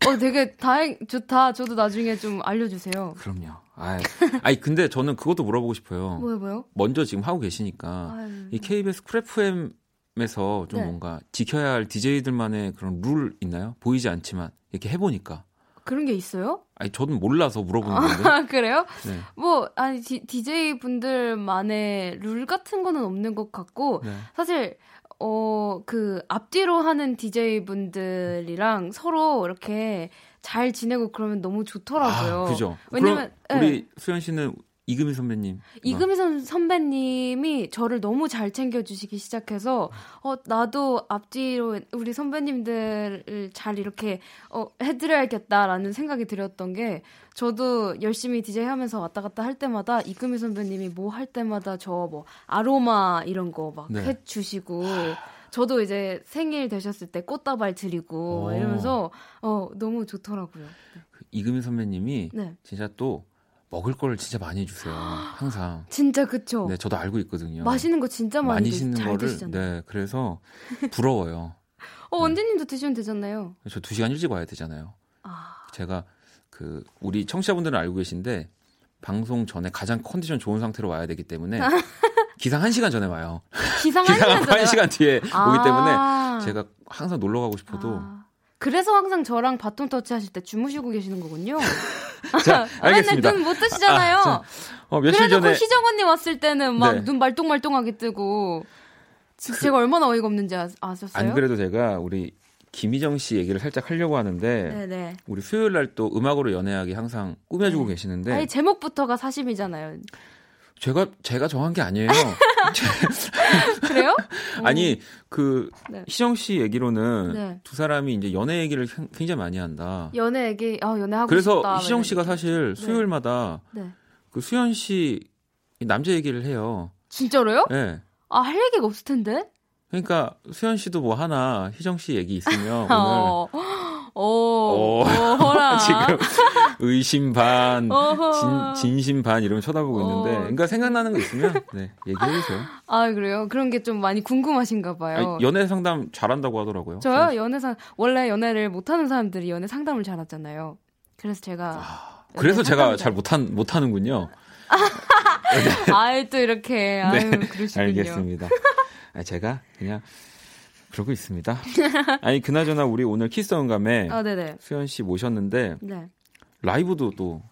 어, 되게 다행, 좋다. 저도 나중에 좀 알려주세요.
그럼요. 아, 아니 근데 저는 그것도 물어보고 싶어요.
뭐요, 뭐요?
먼저 지금 하고 계시니까
아유.
이 KBS Cool FM에서 좀
네.
뭔가 지켜야 할 DJ들만의 그런 룰 있나요? 보이지 않지만 이렇게 해보니까.
그런 게 있어요?
아니 저는 몰라서 물어보는 건데.
아, 그래요?
네.
뭐, 아니, DJ 분들만의 룰 같은 거는 없는 것 같고,
네.
사실, 어, 그, 앞뒤로 하는 DJ 분들이랑 서로 이렇게 잘 지내고 그러면 너무 좋더라고요.
아, 그죠.
왜냐면.
우리 수현 씨는 이금희 선배님.
이금희 선, 선배님이 저를 너무 잘 챙겨주시기 시작해서, 어, 나도 앞뒤로 우리 선배님들을 잘 이렇게, 어, 해드려야겠다라는 생각이 들었던 게, 저도 열심히 DJ 하면서 왔다 갔다 할 때마다 이금희 선배님이 뭐 할 때마다 저 뭐, 아로마 이런 거막
네.
해주시고, 저도 이제 생일 되셨을 때 꽃다발 드리고, 막
오.
이러면서, 어, 너무 좋더라고요.
이금희 선배님이
네.
진짜 또 먹을 걸 진짜 많이 해주세요. 항상.
진짜 그쵸?
네, 저도 알고 있거든요.
맛있는 거 진짜 많이,
많이
드-
씻는
잘
거를
드시잖아요.
네, 그래서 부러워요.
어, 원진님도 드시면 되잖아요.
저두 시간 일찍 와야 되잖아요.
아,
제가 그 우리 청취자분들은 알고 계신데 방송 전에 가장 컨디션 좋은 상태로 와야 되기 때문에 기상 1시간 전에 와요.
기상
기상
한 시간
1시간 뒤에 오기 때문에
아.
제가 항상 놀러 가고 싶어도
아. 그래서 항상 저랑 바톤 터치 하실 때 주무시고 계시는 거군요.
자, 알겠습니다.
맨날 눈못 뜨시잖아요.
아, 자, 어, 며칠 전에
희정 언니 왔을 때는 막
네.
눈 말똥말똥하게 뜨고 진짜 제가 얼마나 어이가 없는지 아, 아셨어요?
안 그래도 제가 우리 김희정 씨 얘기를 살짝 하려고 하는데
네네.
우리 수요일 날 또 음악으로 연애하기 항상 꾸며주고
네.
계시는데
아니 제목부터가 사심이잖아요.
제가 제가 정한 게 아니에요.
그래요?
아니 그
네.
희정 씨 얘기로는
네.
두 사람이 이제 연애 얘기를 현- 굉장히 많이 한다.
연애 얘기, 아 연애하고
그래서
싶다.
희정 씨가
네.
사실 수요일마다
네.
그 수현 씨 남자 얘기를 해요.
진짜로요?
예.
아할 얘기가 없을 텐데.
그러니까 수현 씨도 뭐 하나 희정 씨 얘기 있으면 오늘
어, 어,
어.
어라.
지금 의심 반,
어허.
진, 진심 반 이러면 쳐다보고 있는데,
어.
그러니까 생각나는 거 있으면 네 얘기해 주세요.
아 그래요? 그런 게 좀 많이 궁금하신가 봐요.
아니, 연애 상담 잘한다고 하더라고요.
저요 연애 상 원래 연애를 못하는 사람들이 연애 상담을 잘하잖아요. 그래서 제가
그래서
연애
제가 잘 못한 못하는군요.
아유 또 이렇게 아유 그러시군요.
알겠습니다. 아, 제가 그냥 그러고 있습니다. 아니 그나저나 우리 오늘 키스 언감에
아.
수현 씨 모셨는데
네.
라이브도 또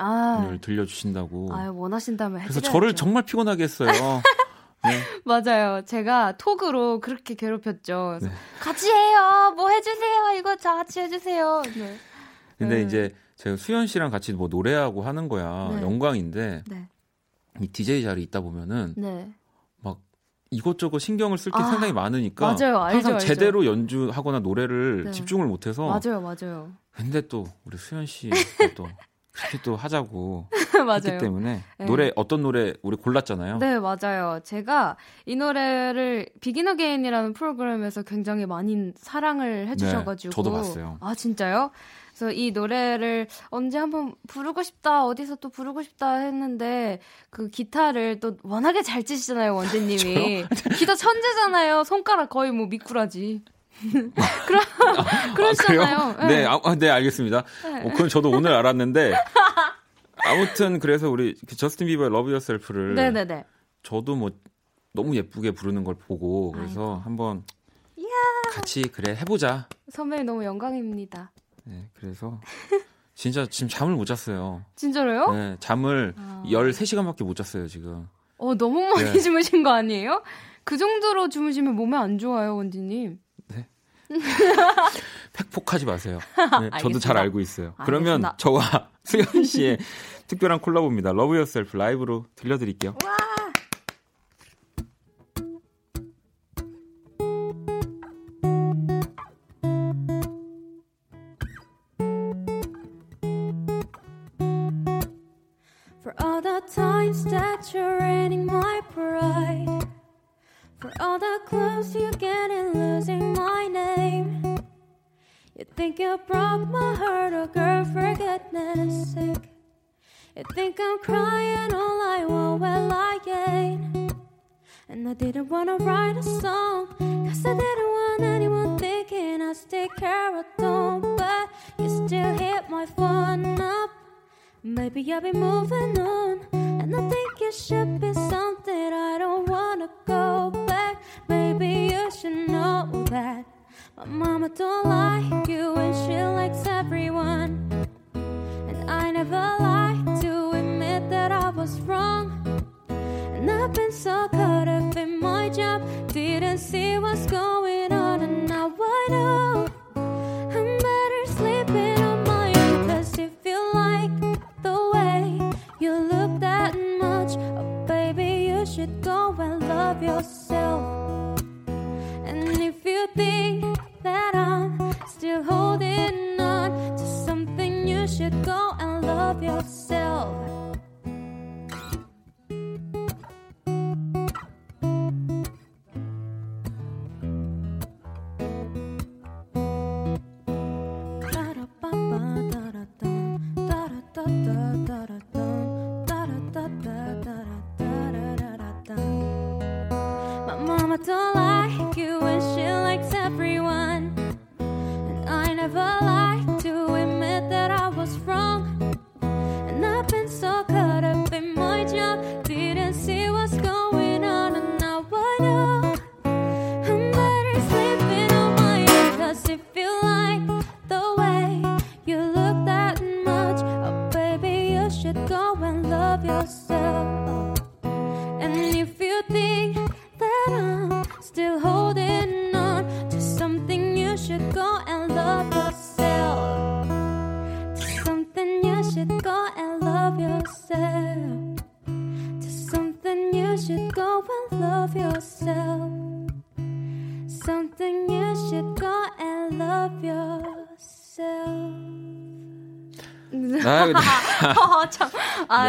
아
오늘 들려주신다고.
아유 원하신다면
그래서
해드려야죠.
저를 정말 피곤하게 했어요. 네.
맞아요. 제가 톡으로 그렇게 괴롭혔죠.
네.
같이 해요. 뭐 해주세요. 이거 다 같이 해주세요. 네.
근데
네.
이제 제가 수현 씨랑 같이 뭐 노래하고 하는 거야
네.
영광인데
네.
이 DJ 자리 있다 보면은
네.
이것저것 신경을 쓸게
아,
상당히 많으니까
맞아요. 알죠,
항상
알죠.
제대로 연주하거나 노래를
네.
집중을 못해서
맞아요. 맞아요.
근데 또 우리 수현 씨가 또 그렇게 또 하자고. 했기 때문에
네.
노래 어떤 노래 우리 골랐잖아요.
네, 맞아요. 제가 이 노래를 비긴 어게인이라는 프로그램에서 굉장히 많이 사랑을 해주셔가지고.
네, 저도 봤어요.
아, 진짜요? 그래서 이 노래를 언제 한번 부르고 싶다, 어디서 또 부르고 싶다 했는데, 그 기타를 또 워낙에 잘 치시잖아요, 원재님이. 기타 천재잖아요. 손가락 거의 뭐 미꾸라지. 그러, 그러시잖아요.
아, 그래요? 네, 아, 아, 네, 알겠습니다. 어, 그건 저도 오늘 알았는데 아무튼 그래서 우리 그 저스틴 비버의 Love Yourself를
네네네.
저도 뭐 너무 예쁘게 부르는 걸 보고 그래서 한번 같이 그래 해보자.
선배님 너무 영광입니다.
네, 그래서 진짜 지금 잠을 못 잤어요.
진짜로요?
네, 잠을
아.
13시간밖에 못 잤어요, 지금.
어, 너무 많이
네.
주무신 거 아니에요?
그 정도로 주무시면 몸에 안 좋아요, 원디님.
네. 팩폭하지 마세요. 네, 저도. 잘 알고 있어요. 그러면
알겠습니다.
저와 수현 씨의 특별한 콜라보입니다. Love Yourself 라이브로 들려드릴게요.
For think you broke my heart, oh girl, for goodness sake. You think I'm crying all I want, well, I ain't. And I didn't wanna write a song, cause I didn't want anyone thinking I still care or don't. But you still hit my phone up. Maybe I'll be moving on, and I think it should be something I don't wanna go back. Maybe you should know that my mama don't like see what's going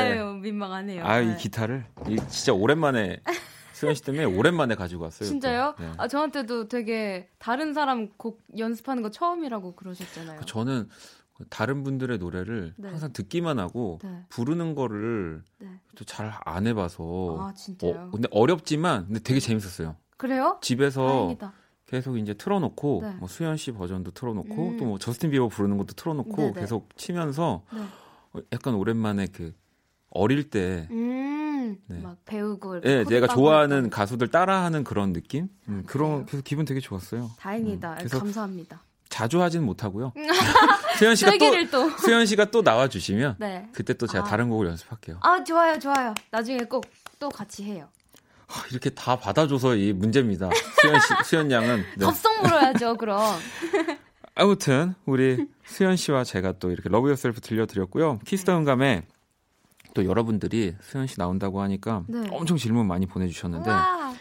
아유, 민망하네요.
아, 이
네.
기타를 이 진짜 오랜만에 수현 씨 때문에 오랜만에 가지고 왔어요.
진짜요?
또. 네.
아, 저한테도 되게 다른 사람 곡 연습하는 거 처음이라고 그러셨잖아요.
그 저는 다른 분들의 노래를
네.
항상 듣기만 하고
네.
부르는 거를
네.
또잘 안 해봐서
아, 진짜요?
어, 근데 어렵지만 근데 되게 재밌었어요.
그래요?
집에서
다행이다.
계속 이제 틀어놓고
네.
뭐 수현 씨 버전도 틀어놓고
음.
또뭐 저스틴 비버 부르는 것도 틀어놓고. 계속 치면서
네.
어, 약간 오랜만에 그 어릴 때
음,
네.
막 배우고
예,
코드
내가
따고
좋아하는
했던.
가수들 따라하는 그런 느낌? 음, 그런
그래요?
그래서 기분 되게 좋았어요.
다행이다.
음,
감사합니다.
자주 하진 못하고요. 수현 씨가 또
또.
수현 씨가 또 나와 주시면
네.
그때 또 제가
아.
다른 곡을 연습할게요.
아, 좋아요, 좋아요. 나중에 꼭 또 같이 해요.
아, 이렇게 다 받아줘서 이 문제입니다. 수현 씨, 수현 양은 네.
덥석 물어야죠, 그럼.
아무튼 우리 수현 씨와 제가 또 이렇게 Love Yourself 들려드렸고요. Kiss the 음감에 또 여러분들이 수현 씨 나온다고 하니까
네.
엄청 질문 많이 보내주셨는데
와.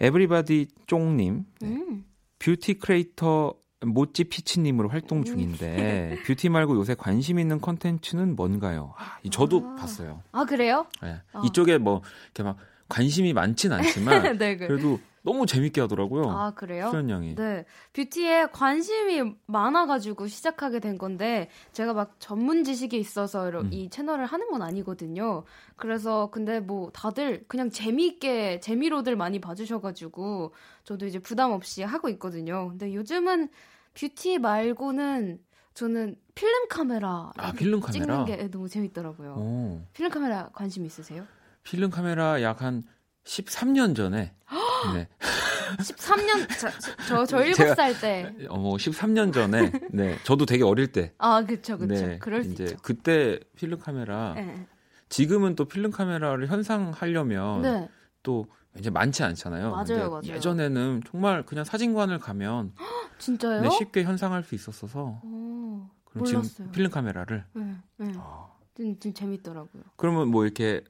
Everybody 쫑님 네.
음.
beauty creator 모찌 피치님으로 활동 중인데 뷰티 말고 요새 관심 있는 컨텐츠는 뭔가요? 아, 이 저도
아.
봤어요.
아, 그래요?
예.
어.
이쪽에 뭐 이렇게 막 관심이 많진 않지만
네, 그.
그래도 너무 재밌게 하더라고요.
아, 그래요?
수현 양이.
네. 뷰티에 관심이 많아가지고 시작하게 된 건데, 제가 막 전문 지식이 있어서
음.
이 채널을 하는 건 아니거든요. 그래서 근데 뭐 다들 그냥 재미있게, 재미로들 많이 봐주셔가지고, 저도 이제 부담 없이 하고 있거든요. 근데 요즘은 뷰티 말고는 저는 필름 카메라.
아, 필름 카메라?
찍는 게 너무 재밌더라고요.
오.
필름 카메라 관심 있으세요?
필름 카메라 약 한 13년 전에 네.
13년, 저, 저, 저
제가-
7살 때.
어, 뭐 13년 전에 네. 저도 되게 어릴 때
아, 그쵸, 그쵸.
네.
그럴 수
이제
있죠.
그때 필름 카메라
네.
지금은 또 필름 카메라를 현상하려면
네.
또 이제 많지 않잖아요.
맞아요, 맞아요.
예전에는 정말 그냥 사진관을 가면
진짜요?
네, 쉽게 현상할 수 있었어서
어,
그럼
몰랐어요.
지금 필름 카메라를
네, 네.
아,
좀, 좀 재밌더라고요.
그러면 뭐 이렇게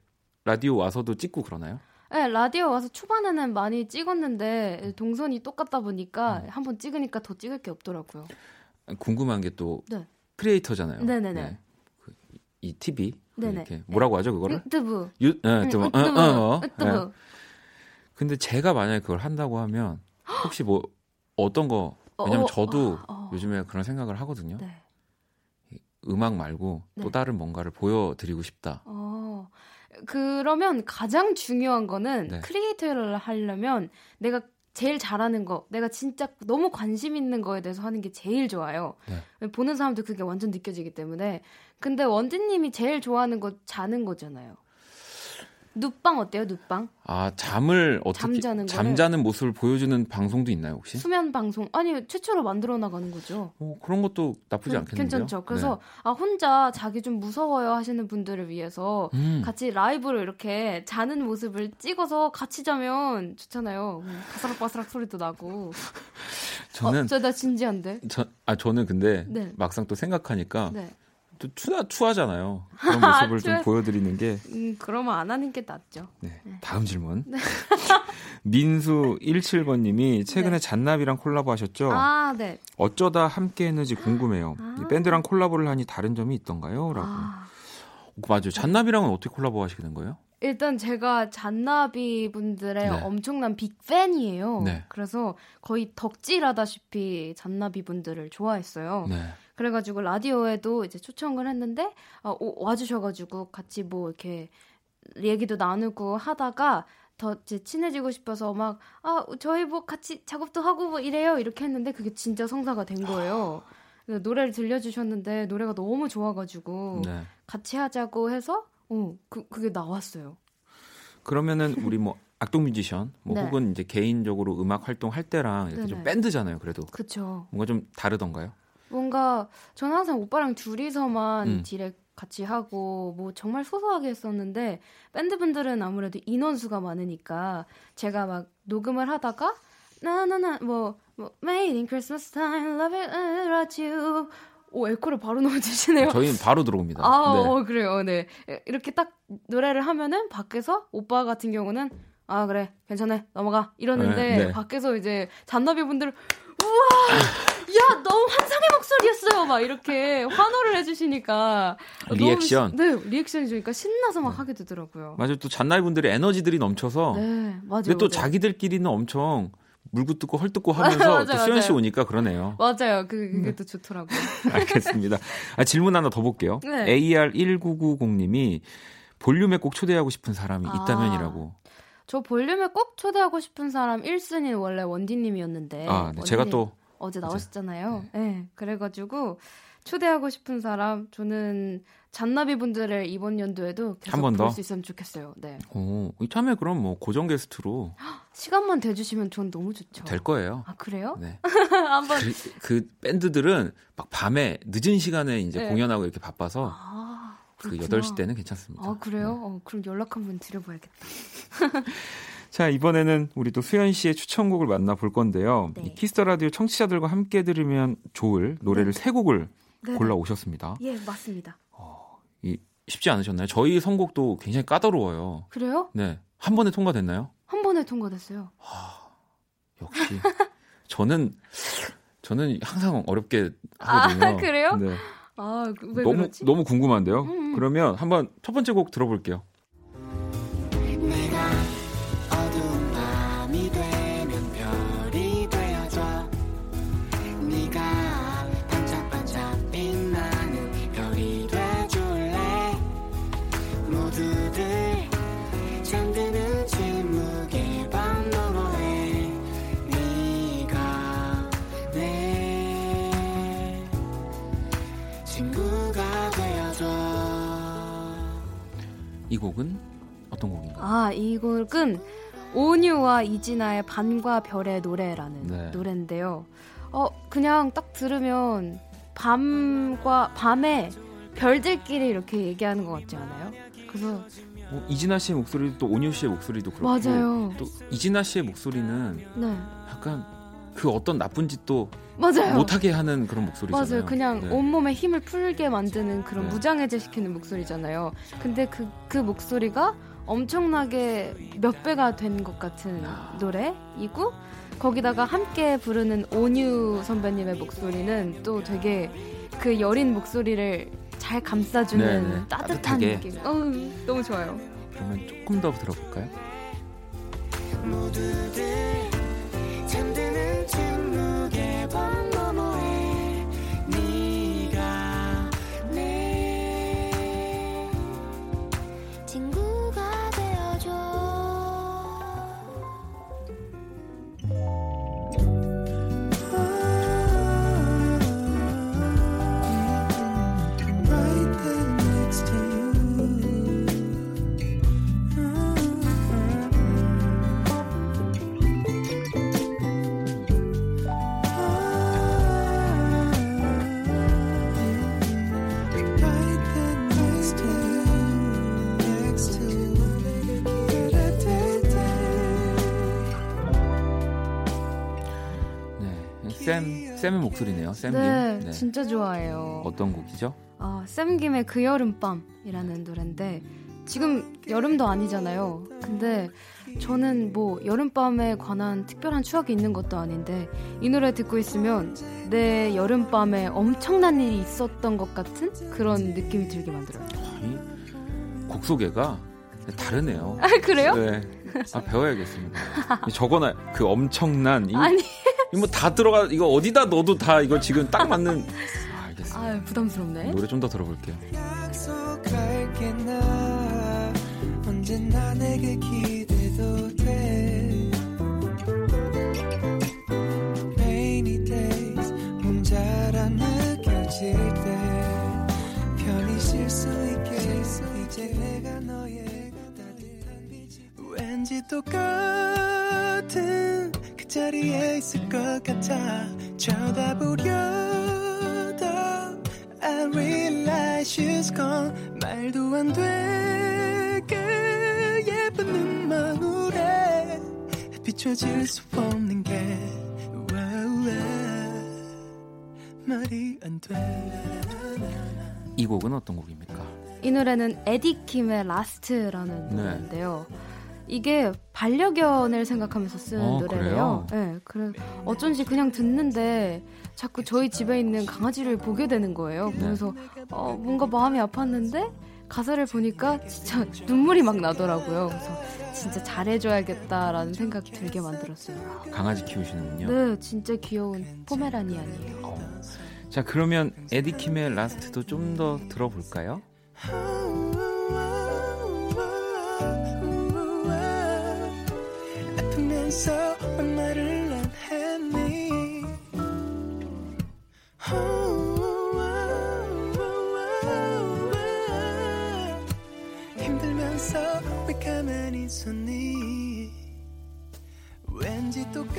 라디오 와서도 찍고 그러나요?
네, 라디오 와서 초반에는 많이 찍었는데 동선이 똑같다 보니까
음.
한번 찍으니까 더 찍을 게 없더라고요.
궁금한 게또
네.
creator잖아요.
네네네.
그, 이 TV
네네.
이렇게 뭐라고 하죠 그거를?
유튜브.
유, 네,
응,
유튜브.
유튜브.
어, 어, 어.
유튜브.
네. 근데 제가 만약에 그걸 한다고 하면 혹시 뭐 어떤 거 왜냐면
어,
저도
어, 어.
요즘에 그런 생각을 하거든요.
네.
음악 말고 또
네.
다른 뭔가를 보여드리고 싶다.
어. 그러면 가장 중요한 거는
네.
크리에이터를 하려면 내가 제일 잘하는 거, 내가 진짜 너무 관심 있는 거에 대해서 하는 게 제일 좋아요.
네.
보는 사람도 그게 완전 느껴지기 때문에. 근데 원디님이 제일 좋아하는 거 자는 거잖아요. 눕방 어때요, 눕방?
아 잠을 어떻게
잠자는?
잠자는 모습을 보여주는 방송도 있나요 혹시?
수면 방송 아니 최초로 만들어 나가는 거죠.
어, 그런 것도 나쁘지
괜-
않겠는데요.
괜찮죠. 그래서 아 혼자 자기 좀 무서워요 하시는 분들을 위해서
네. 음,
같이 라이브로 이렇게 자는 모습을 찍어서 같이 자면 좋잖아요. 음, 바스락바스락 소리도 나고.
저는
어, 저나 진지한데.
저, 아 저는 근데
네.
막상 또 생각하니까
네.
또 투하 투하잖아요. 그런 모습을 좀. 보여드리는 게
음, 그러면 안 하는 게 낫죠.
네. 다음 질문. 민수 17번님이 최근에
네.
잔나비랑 콜라보 하셨죠?
아, 네.
어쩌다 함께 했는지 궁금해요.
아.
이 밴드랑 콜라보를 하니 다른 점이 있던가요? 라고.
아,
맞아요. 잔나비랑은 어떻게 콜라보 하시게 된 거예요?
일단 제가 잔나비 분들의
네.
엄청난 빅팬이에요.
네.
그래서 거의 덕질하다시피 잔나비 분들을 좋아했어요.
네.
그래가지고 라디오에도 이제 초청을 했는데 어, 오- 와주셔가지고 같이 뭐 이렇게 얘기도 나누고 하다가 더 이제 친해지고 싶어서 막 아 저희 뭐 같이 작업도 하고 뭐 이래요 이렇게 했는데 그게 진짜 성사가 된 거예요. 노래를 들려주셨는데 노래가 너무 좋아가지고
네.
같이 하자고 해서 어 그, 그게 나왔어요.
그러면은 우리 뭐 악동 뮤지션 뭐
네.
혹은 이제 개인적으로 음악 활동할 때랑 이렇게 좀
네네.
밴드잖아요. 그래도
그쵸.
뭔가 좀 다르던가요?
뭔가 저는 항상 오빠랑 둘이서만
음.
디렉 같이 하고 뭐 정말 소소하게 했었는데 밴드 분들은 아무래도 인원수가 많으니까 제가 막 녹음을 하다가 나나나 뭐, 뭐 Made in Christmas time, love it without you 오 에코를 바로 넣어주시네요.
저희는 바로 들어옵니다.
아,
네.
어, 그래요. 네. 이렇게 딱 노래를 하면은 밖에서 오빠 같은 경우는 아, 그래. 괜찮아. 넘어가. 이러는데
네, 네.
밖에서 이제 잔나비 분들 우와! 야, 너무 환상의 목소리였어요. 막 이렇게 환호를 해 주시니까
리액션.
네, 리액션이 좋으니까 신나서 막 하게 되더라고요.
맞아요. 또 잔나비 분들의 에너지들이 넘쳐서
네, 맞아요.
근데 또
맞아요.
자기들끼리는 엄청 물고 뜯고 헐뜯고 하면서
맞아요,
또 수현 씨. 오니까 그러네요.
맞아요. 그, 그게
네.
또 좋더라고요.
알겠습니다. 아, 질문 하나 더 볼게요.
네.
AR1990님이 볼륨에 꼭 초대하고 싶은 사람이
아.
있다면이라고.
저 볼륨에 꼭 초대하고 싶은 사람 1순위는 원래 원디님이었는데.
아, 네. 제가
원디님
또
어제 나오셨잖아요. 네. 그래가지고 초대하고 싶은 사람 저는 잔나비 분들을 이번 연도에도 계속? 볼 수 있으면 좋겠어요. 네.
오, 이참에 그럼 뭐 고정 게스트로
시간만 대주시면 전 너무 좋죠.
될 거예요.
아 그래요?
네.
한번
그, 그 밴드들은 막 밤에 늦은 시간에 이제
네.
공연하고 이렇게 바빠서 아그
그렇구나.
8시 때는 괜찮습니다.
아 그래요?
네.
어, 그럼 연락 한번 드려 봐야겠다.
자, 이번에는 우리 또 수현 씨의 추천곡을 만나볼 건데요.
네.
이 Kiss the Radio 청취자들과 함께 들으면 좋을 노래를 세 곡을
네.
골라 오셨습니다.
예 맞습니다.
이 쉽지 않으셨나요? 저희 선곡도 굉장히 까다로워요.
그래요?
네. 한 번에 통과됐나요?
한 번에 통과됐어요.
역시 저는 저는 항상 어렵게 하거든요.
아, 그래요?
네.
아왜
너무
그러지?
너무 궁금한데요.
음, 음.
그러면 한번 첫 번째 곡 들어볼게요.
이
곡은
온유와 이진아의 밤과 별의 노래라는
네.
노래인데요. 어, 그냥 딱 들으면 밤과 밤에 별들끼리 이렇게 얘기하는 것 같지 않아요? 그래서
뭐 이진아 씨의 목소리도 또 온유 씨의 목소리도 그렇고
맞아요.
또 이진아 씨의 목소리는
네.
약간 그 어떤 나쁜 짓도
맞아요.
못하게 하는 그런 목소리잖아요.
맞아요. 그냥
네.
온몸에 힘을 풀게 만드는 그런
네.
무장해제시키는 목소리잖아요. 근데 그, 그 목소리가 엄청나게 몇 배가 된 것 같은 노래이고 거기다가 함께 부르는 온유 선배님의 목소리는 또 되게 그 여린 목소리를 잘 감싸주는
네, 네.
따뜻한
따뜻하게.
느낌. 어우, 너무 좋아요.
그러면 조금 더 들어볼까요?
모두들 잠드는 침묵의 밤 네,
샘 샘의 목소리네요. 샘님.
네, 진짜 좋아해요.
어떤 곡이죠?
아, 샘김의 그 여름밤이라는 노래인데 지금 여름도 아니잖아요. 근데 저는 뭐 여름밤에 관한 특별한 추억이 있는 것도 아닌데 이 노래 듣고 있으면 내 여름밤에 엄청난 일이 있었던 것 같은 그런 느낌이 들게 만들어요.
이곡 소개가 다르네요.
아, 그래요?
네. 아, 배워야겠습니다. 적어놔 그 엄청난 이
아니,
뭐다 들어가 이거 어디다 넣어도 다 이거 지금 딱 맞는 아, 알겠습니다.
아, 부담스럽네.
노래 좀 더 들어볼게요.
약속할게 나 언제나 내게 기대도 돼 Rainy days 혼자라 느껴질 때 편히 쉴 수 있게 이제 내가 너의 따뜻한 빛이 왠지 똑같은 그 자리에 있을 것 같아. 쳐다보려다 I realize she's gone. 말도 안 되게 예쁜 눈망울에 비춰질 수 없는 게. 말이 안 돼.
이 곡은 어떤 곡입니까?
이 노래는 에디킴의 Last라는
네.
노래인데요. 이게 반려견을 생각하면서 쓴
어,
노래래요. 네, 그래 어쩐지 그냥 듣는데 자꾸 저희 집에 있는 강아지를 보게 되는 거예요.
네.
그래서 어, 뭔가 마음이 아팠는데 가사를 보니까 진짜 눈물이 막 나더라고요. 그래서 진짜 잘해줘야겠다라는 생각이 들게 만들었어요.
강아지 키우시는군요.
네, 진짜 귀여운 포메라니안이에요.
어. 자 그러면 에디킴의 라스트도 좀 더 들어볼까요?
왜 말을 안 했니 힘들면서 왜 가만히 있었니 왠지 똑같은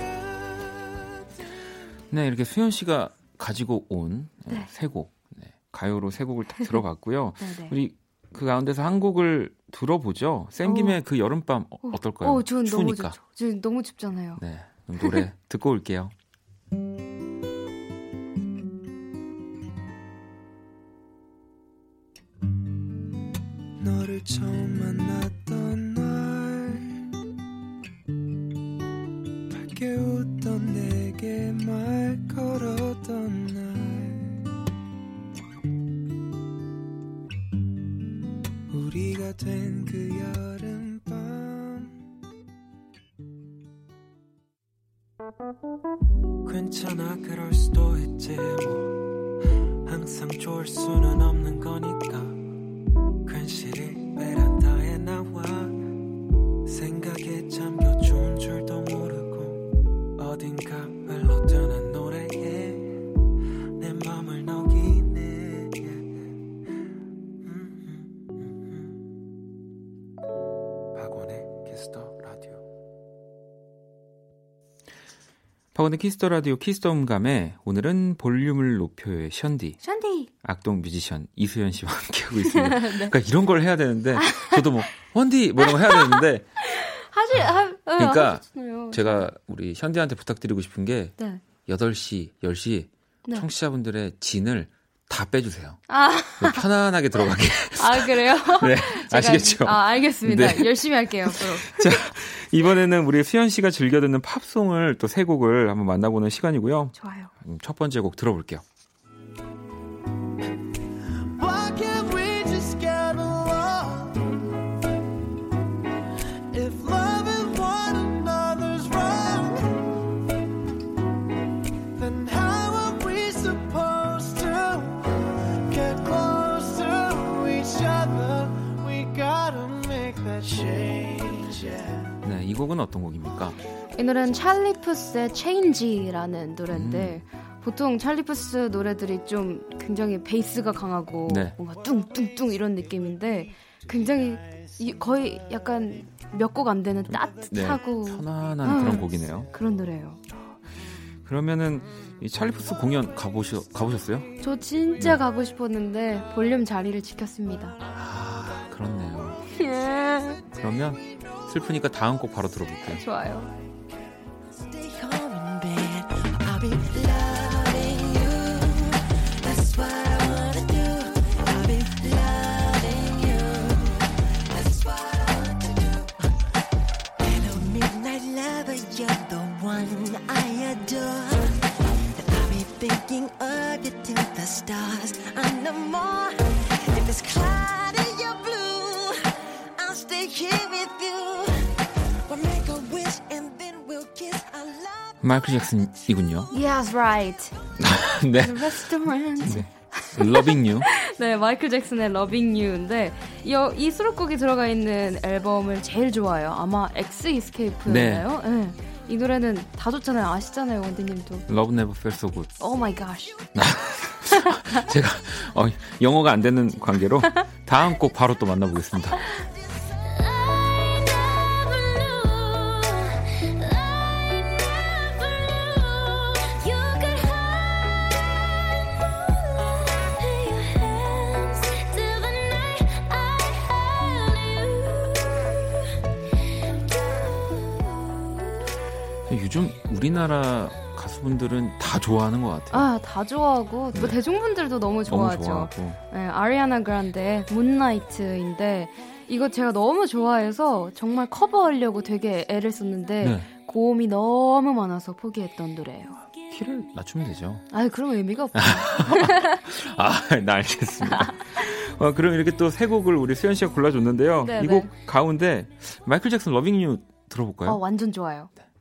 네 이렇게 수현 씨가 가지고 온
네.
세 곡, 네, 가요로 세 곡을 딱 들어봤고요.
네네.
우리 그 가운데서 한 곡을 들어보죠. 쌤김의 그 여름밤 어, 어떨까요?
어, 너무
추우니까.
좋죠. 지금 너무 춥잖아요.
네, 노래 듣고 올게요.
키스 더 라디오
키스 더 음감회 오늘은 볼륨을 높여요의 현디.
원디.
악동 뮤지션 이수현 씨와 함께하고 있습니다. 그러니까 이런 걸 해야 되는데 저도 뭐 원디 뭐 이런 거 해야 되는데
하실 하, 네,
그러니까
하셨잖아요.
제가 우리 현디한테 부탁드리고 싶은 게
네.
8시, 10시
네.
청취자분들의 진을 다 빼주세요.
아,
편안하게 들어가게.
아 그래요?
네,
제가-
아시겠죠?
아, 알겠습니다.
네.
열심히 할게요.
자, 이번에는 우리 수연 씨가 즐겨 듣는 팝송을 또 세 곡을 한번 만나보는 시간이고요.
좋아요.
음, 첫 번째 곡 들어볼게요. 이
노래는 찰리 푸스의 Change라는 노래인데
음.
보통 찰리 푸스 노래들이 좀 굉장히 베이스가 강하고
네.
뭔가 뚱뚱뚱 이런 느낌인데 굉장히 이- 거의 약간 몇 곡 안 되는
네,
따뜻하고
편안한
아.
그런 곡이네요.
그런 노래예요.
그러면은 이 찰리 푸스 공연 가보셔, 가보셨어요?
저 진짜
네.
가고 싶었는데 볼륨 자리를 지켰습니다.
아, 그렇네요.
예.
그러면 슬프니까 다음 곡 바로 들어볼게요.
좋아요.
you're the one I adore. And I'll be thinking of you till the stars and no more. If it's cloudy or blue, I'll stay here with you. We'll make a wish and then we'll kiss our love.
마이클 잭슨이군요.
Yes, right.
네.
Restaurant.
네. Loving You.
네, 마이클 잭슨의 Loving You인데 이, 이 수록곡이 들어가 있는 앨범을 제일 좋아해요. 아마 X Escape였나요? 네. 이 노래는 다 좋잖아요. 아시잖아요, 원디님도.
Love Never Felt So Good.
Oh my gosh.
제가 어, 영어가 안 되는 관계로 다음 곡 바로 또 만나보겠습니다. 요즘 우리나라 가수분들은 다 좋아하는 것 같아요.
아, 다 좋아하고 뭐
네.
대중분들도 너무
너무
좋아하죠.
좋아하고.
네, 아리아나 그란데의 문나이트인데 이거 제가 너무 좋아해서 정말 커버하려고 되게 애를 썼는데
네.
고음이 너무 많아서 포기했던 노래예요.
키를 낮추면 되죠.
아, 그러면 의미가 없죠.
아, 나 알겠습니다. 어, 그럼 이렇게 또 세 곡을 우리 수현 씨가 골라줬는데요.
네,
이곡 가운데 마이클 잭슨 러빙 유 들어볼까요?
어, 완전 좋아요.
Hello,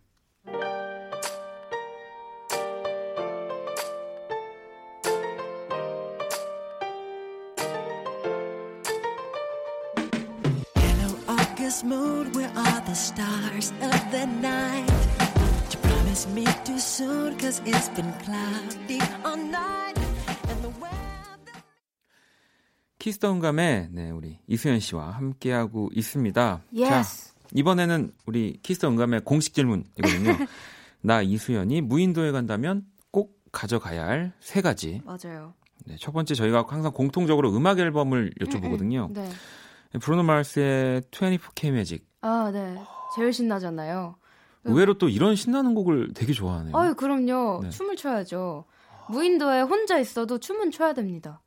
August moon, where are the stars of the night? You promised me too soon, cause it's been cloudy all night. And the weather.
키스톤감에 네, 우리 이수연 씨와 함께하고 있습니다.
Yes.
자, 이번에는 우리 키스톤감의 공식 질문이거든요. 나 이수연이 무인도에 간다면 꼭 가져가야 할 세 가지.
맞아요.
네, 첫 번째 저희가 항상 공통적으로 음악 앨범을 여쭤보거든요.
네.
브루노 마르스의 24K 매직.
아, 네. 제일 신나잖아요.
의외로 또 이런 신나는 곡을 되게 좋아하네요.
아유, 그럼요.
네.
춤을 춰야죠. 무인도에 혼자 있어도 춤은 춰야 됩니다.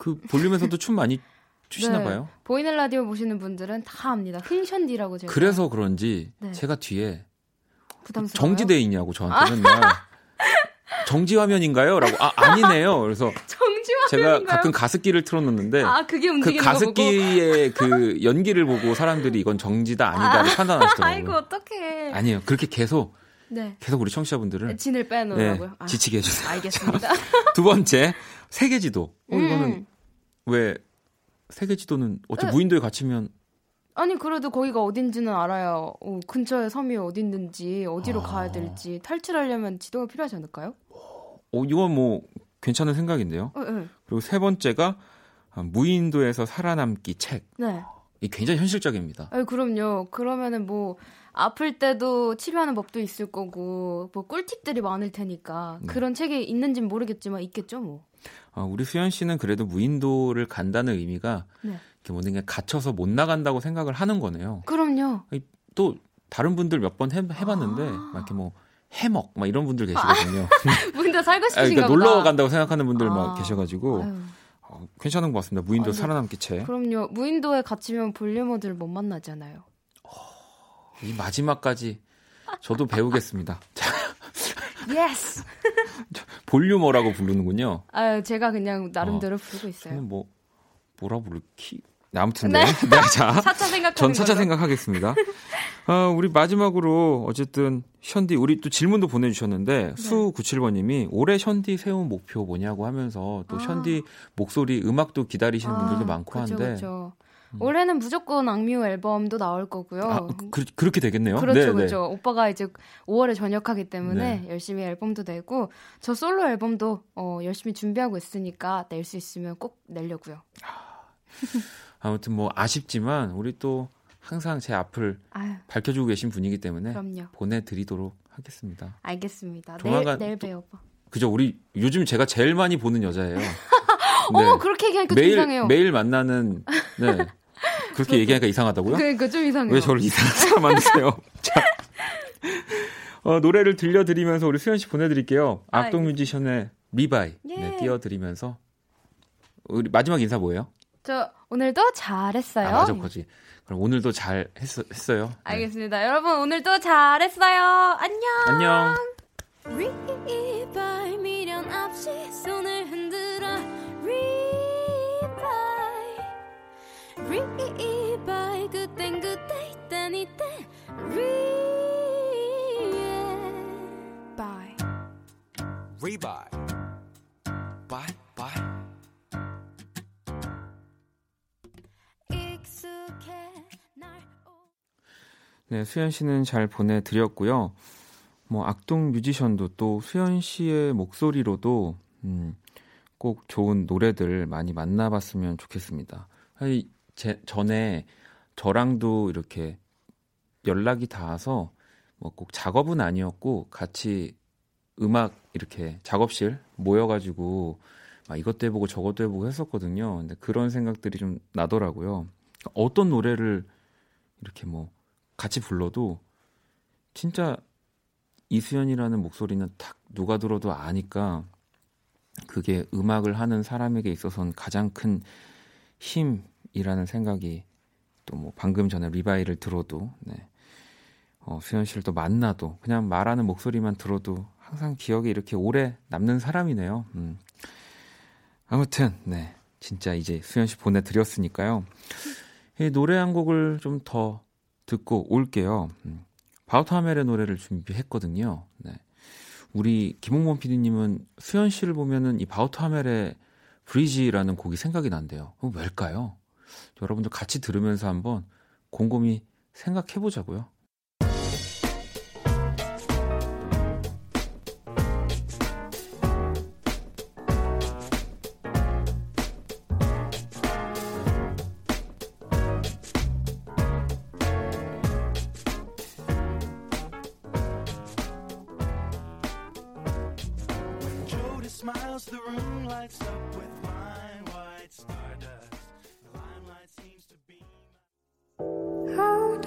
그 볼륨에서도 춤 많이 추시나
네.
봐요.
보이는 라디오 보시는 분들은 다 압니다. 흥션디라고 제가
그래서 그런지
네.
제가 뒤에. 정지돼 있냐고 저한테 맨날 정지 화면인가요? 라고 아 아니네요. 그래서
정지화
제가 가끔 가습기를 틀어놓는데
아, 그게
그
움직이는 거 보고
가습기의 그 연기를 보고 사람들이 이건 정지다 아니다를 판단하시더라고요.
아이고, 어떡해.
아니에요. 그렇게 계속
네.
계속 우리 청취자분들을
진을
네,
빼놓으라고요. 아,
지치게 해주세요.
알겠습니다.
두 번째 세계지도. 어, 이거는
음.
왜 세계지도는 어차
네.
무인도에 갇히면
아니 그래도 거기가 어딘지는 알아야 어, 근처에 섬이 어디 있는지 어디로
아.
가야 될지 탈출하려면 지도가 필요하지 않을까요?
어 이건 뭐 괜찮은 생각인데요.
어, 네.
그리고 세 번째가 아, 무인도에서 살아남기 책.
네.
이 굉장히 현실적입니다.
아유, 그럼요. 그러면은 뭐 아플 때도 치료하는 법도 있을 거고 뭐 꿀팁들이 많을 테니까 그런 책이 있는진 모르겠지만 있겠죠 뭐.
어, 우리 수현 씨는 그래도 무인도를 간다는 의미가
네.
이렇게 모든 게 갇혀서 못 나간다고 생각을 하는 거네요.
그럼요.
또 다른 분들 몇 번 해봤는데 막 이렇게 뭐 해먹 막 이런 분들 계시거든요.
무인도 살고
아,
싶으신가
그러니까
보다.
놀러 간다고 생각하는 분들 막
아.
계셔가지고
아유,
어, 괜찮은 것 같습니다. 무인도
아, 네.
살아남기 채.
그럼요. 무인도에 갇히면 볼륨어들 못 만나잖아요.
이 마지막까지 저도 배우겠습니다. 자,
yes.
볼륨어라고 부르는군요.
아, 제가 그냥 나름대로 부르고 있어요.
뭐 뭐라 부를키? 네, 아무튼
네.
네. 네, 자, 전 차차
걸로.
생각하겠습니다. 어, 우리 마지막으로 어쨌든 현디 우리 또 질문도 보내주셨는데
네.
수 97번님이 올해 현디 세운 목표 뭐냐고 하면서 또
아.
현디 목소리 음악도 기다리시는 분들도 많고
그쵸,
한데
그쵸. 올해는 무조건 악뮤 앨범도 나올 거고요.
아, 그, 렇게 되겠네요.
그렇죠,
네, 네.
그렇죠. 오빠가 이제 5월에 전역하기 때문에
네.
열심히 앨범도 내고 저 솔로 앨범도 어, 열심히 준비하고 있으니까 낼 수 있으면 꼭 내려고요.
아 무튼 뭐 아쉽지만 우리 또 항상 제 앞을
아유,
밝혀주고 계신 분이기 때문에
그럼요.
보내드리도록 하겠습니다.
알겠습니다.
조만간
내일, 내일 오빠.
그죠? 우리 요즘 제가 제일 많이 보는 여자예요. 네.
어머, 그렇게 얘기하니까 좀
매일
이상해요.
매일 만나는 네 그렇게 얘기하니까 이상하다고요?
그러니까 좀 이상해요.
왜 저를 이상한 사람 만드세요? 자, 어, 노래를 들려드리면서 우리 수현 씨 보내드릴게요.
아,
악동 뮤지션의 리바이
예.
네, 띄워드리면서 우리 마지막 인사 뭐예요?
저 오늘도 잘했어요.
아 맞아, 거지. 그럼 오늘도 잘 했어, 했어요. 네.
알겠습니다. 여러분 오늘도 잘했어요. 안녕.
안녕. 네, 수현 씨는 잘 보내드렸고요. 뭐 악동 뮤지션도 또 수현 씨의 목소리로도 음, 꼭 좋은 노래들 많이 만나봤으면 좋겠습니다. 아니, 제 전에 저랑도 이렇게 연락이 닿아서 뭐 꼭 작업은 아니었고 같이 음악 이렇게 작업실 모여가지고 막 이것도 해보고 저것도 해보고 했었거든요. 근데 그런 생각들이 좀 나더라고요. 어떤 노래를 이렇게 뭐 같이 불러도 진짜 이수연이라는 목소리는 딱 누가 들어도 아니까 그게 음악을 하는 사람에게 있어서는 가장 큰 힘이라는 생각이 또 뭐 방금 전에 리바이를 들어도 네. 어, 수현 씨를 또 만나도 그냥 말하는 목소리만 들어도 항상 기억에 이렇게 오래 남는 사람이네요. 음. 아무튼 네 진짜 이제 수현 씨 보내드렸으니까요. 이 노래 한 곡을 좀 더 듣고 올게요. 음. 바우타멜의 노래를 준비했거든요. 네. 우리 김홍범 PD님은 수현 씨를 보면은 이 바우타멜의 브리지라는 곡이 생각이 난대요. 그럼 왜일까요? 여러분들 같이 들으면서 한번 곰곰이 생각해 보자고요.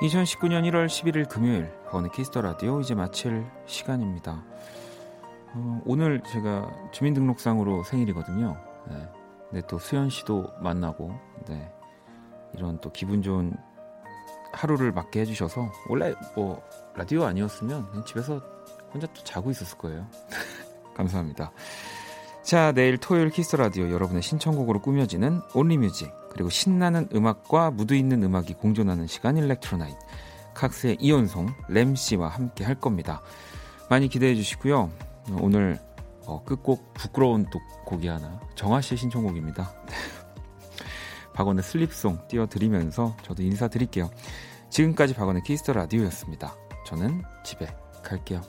2019년 1월 11일 금요일 박원의 키스 더 라디오 이제 마칠 시간입니다. 어, 오늘 제가 주민등록상으로 생일이거든요. 네. 근데 또 수현 씨도 만나고, 네. 이런 또 기분 좋은 하루를 맞게 해주셔서 원래 뭐 라디오 아니었으면 집에서 혼자 또 자고 있었을 거예요. 감사합니다. 자, 내일 토요일 키스 라디오 여러분의 신청곡으로 꾸며지는 Only Music 그리고 신나는 음악과 무드 있는 음악이 공존하는 시간 Electro Night 칵스의 이현송 램 씨와 함께 할 겁니다. 많이 기대해 주시고요. 오늘 어, 끝곡 부끄러운 또 곡이 하나 정아 씨의 신청곡입니다. 박원의 Sleep Song 띄워드리면서 저도 인사드릴게요. 지금까지 박원의 키스 더 라디오였습니다. 저는 집에 갈게요.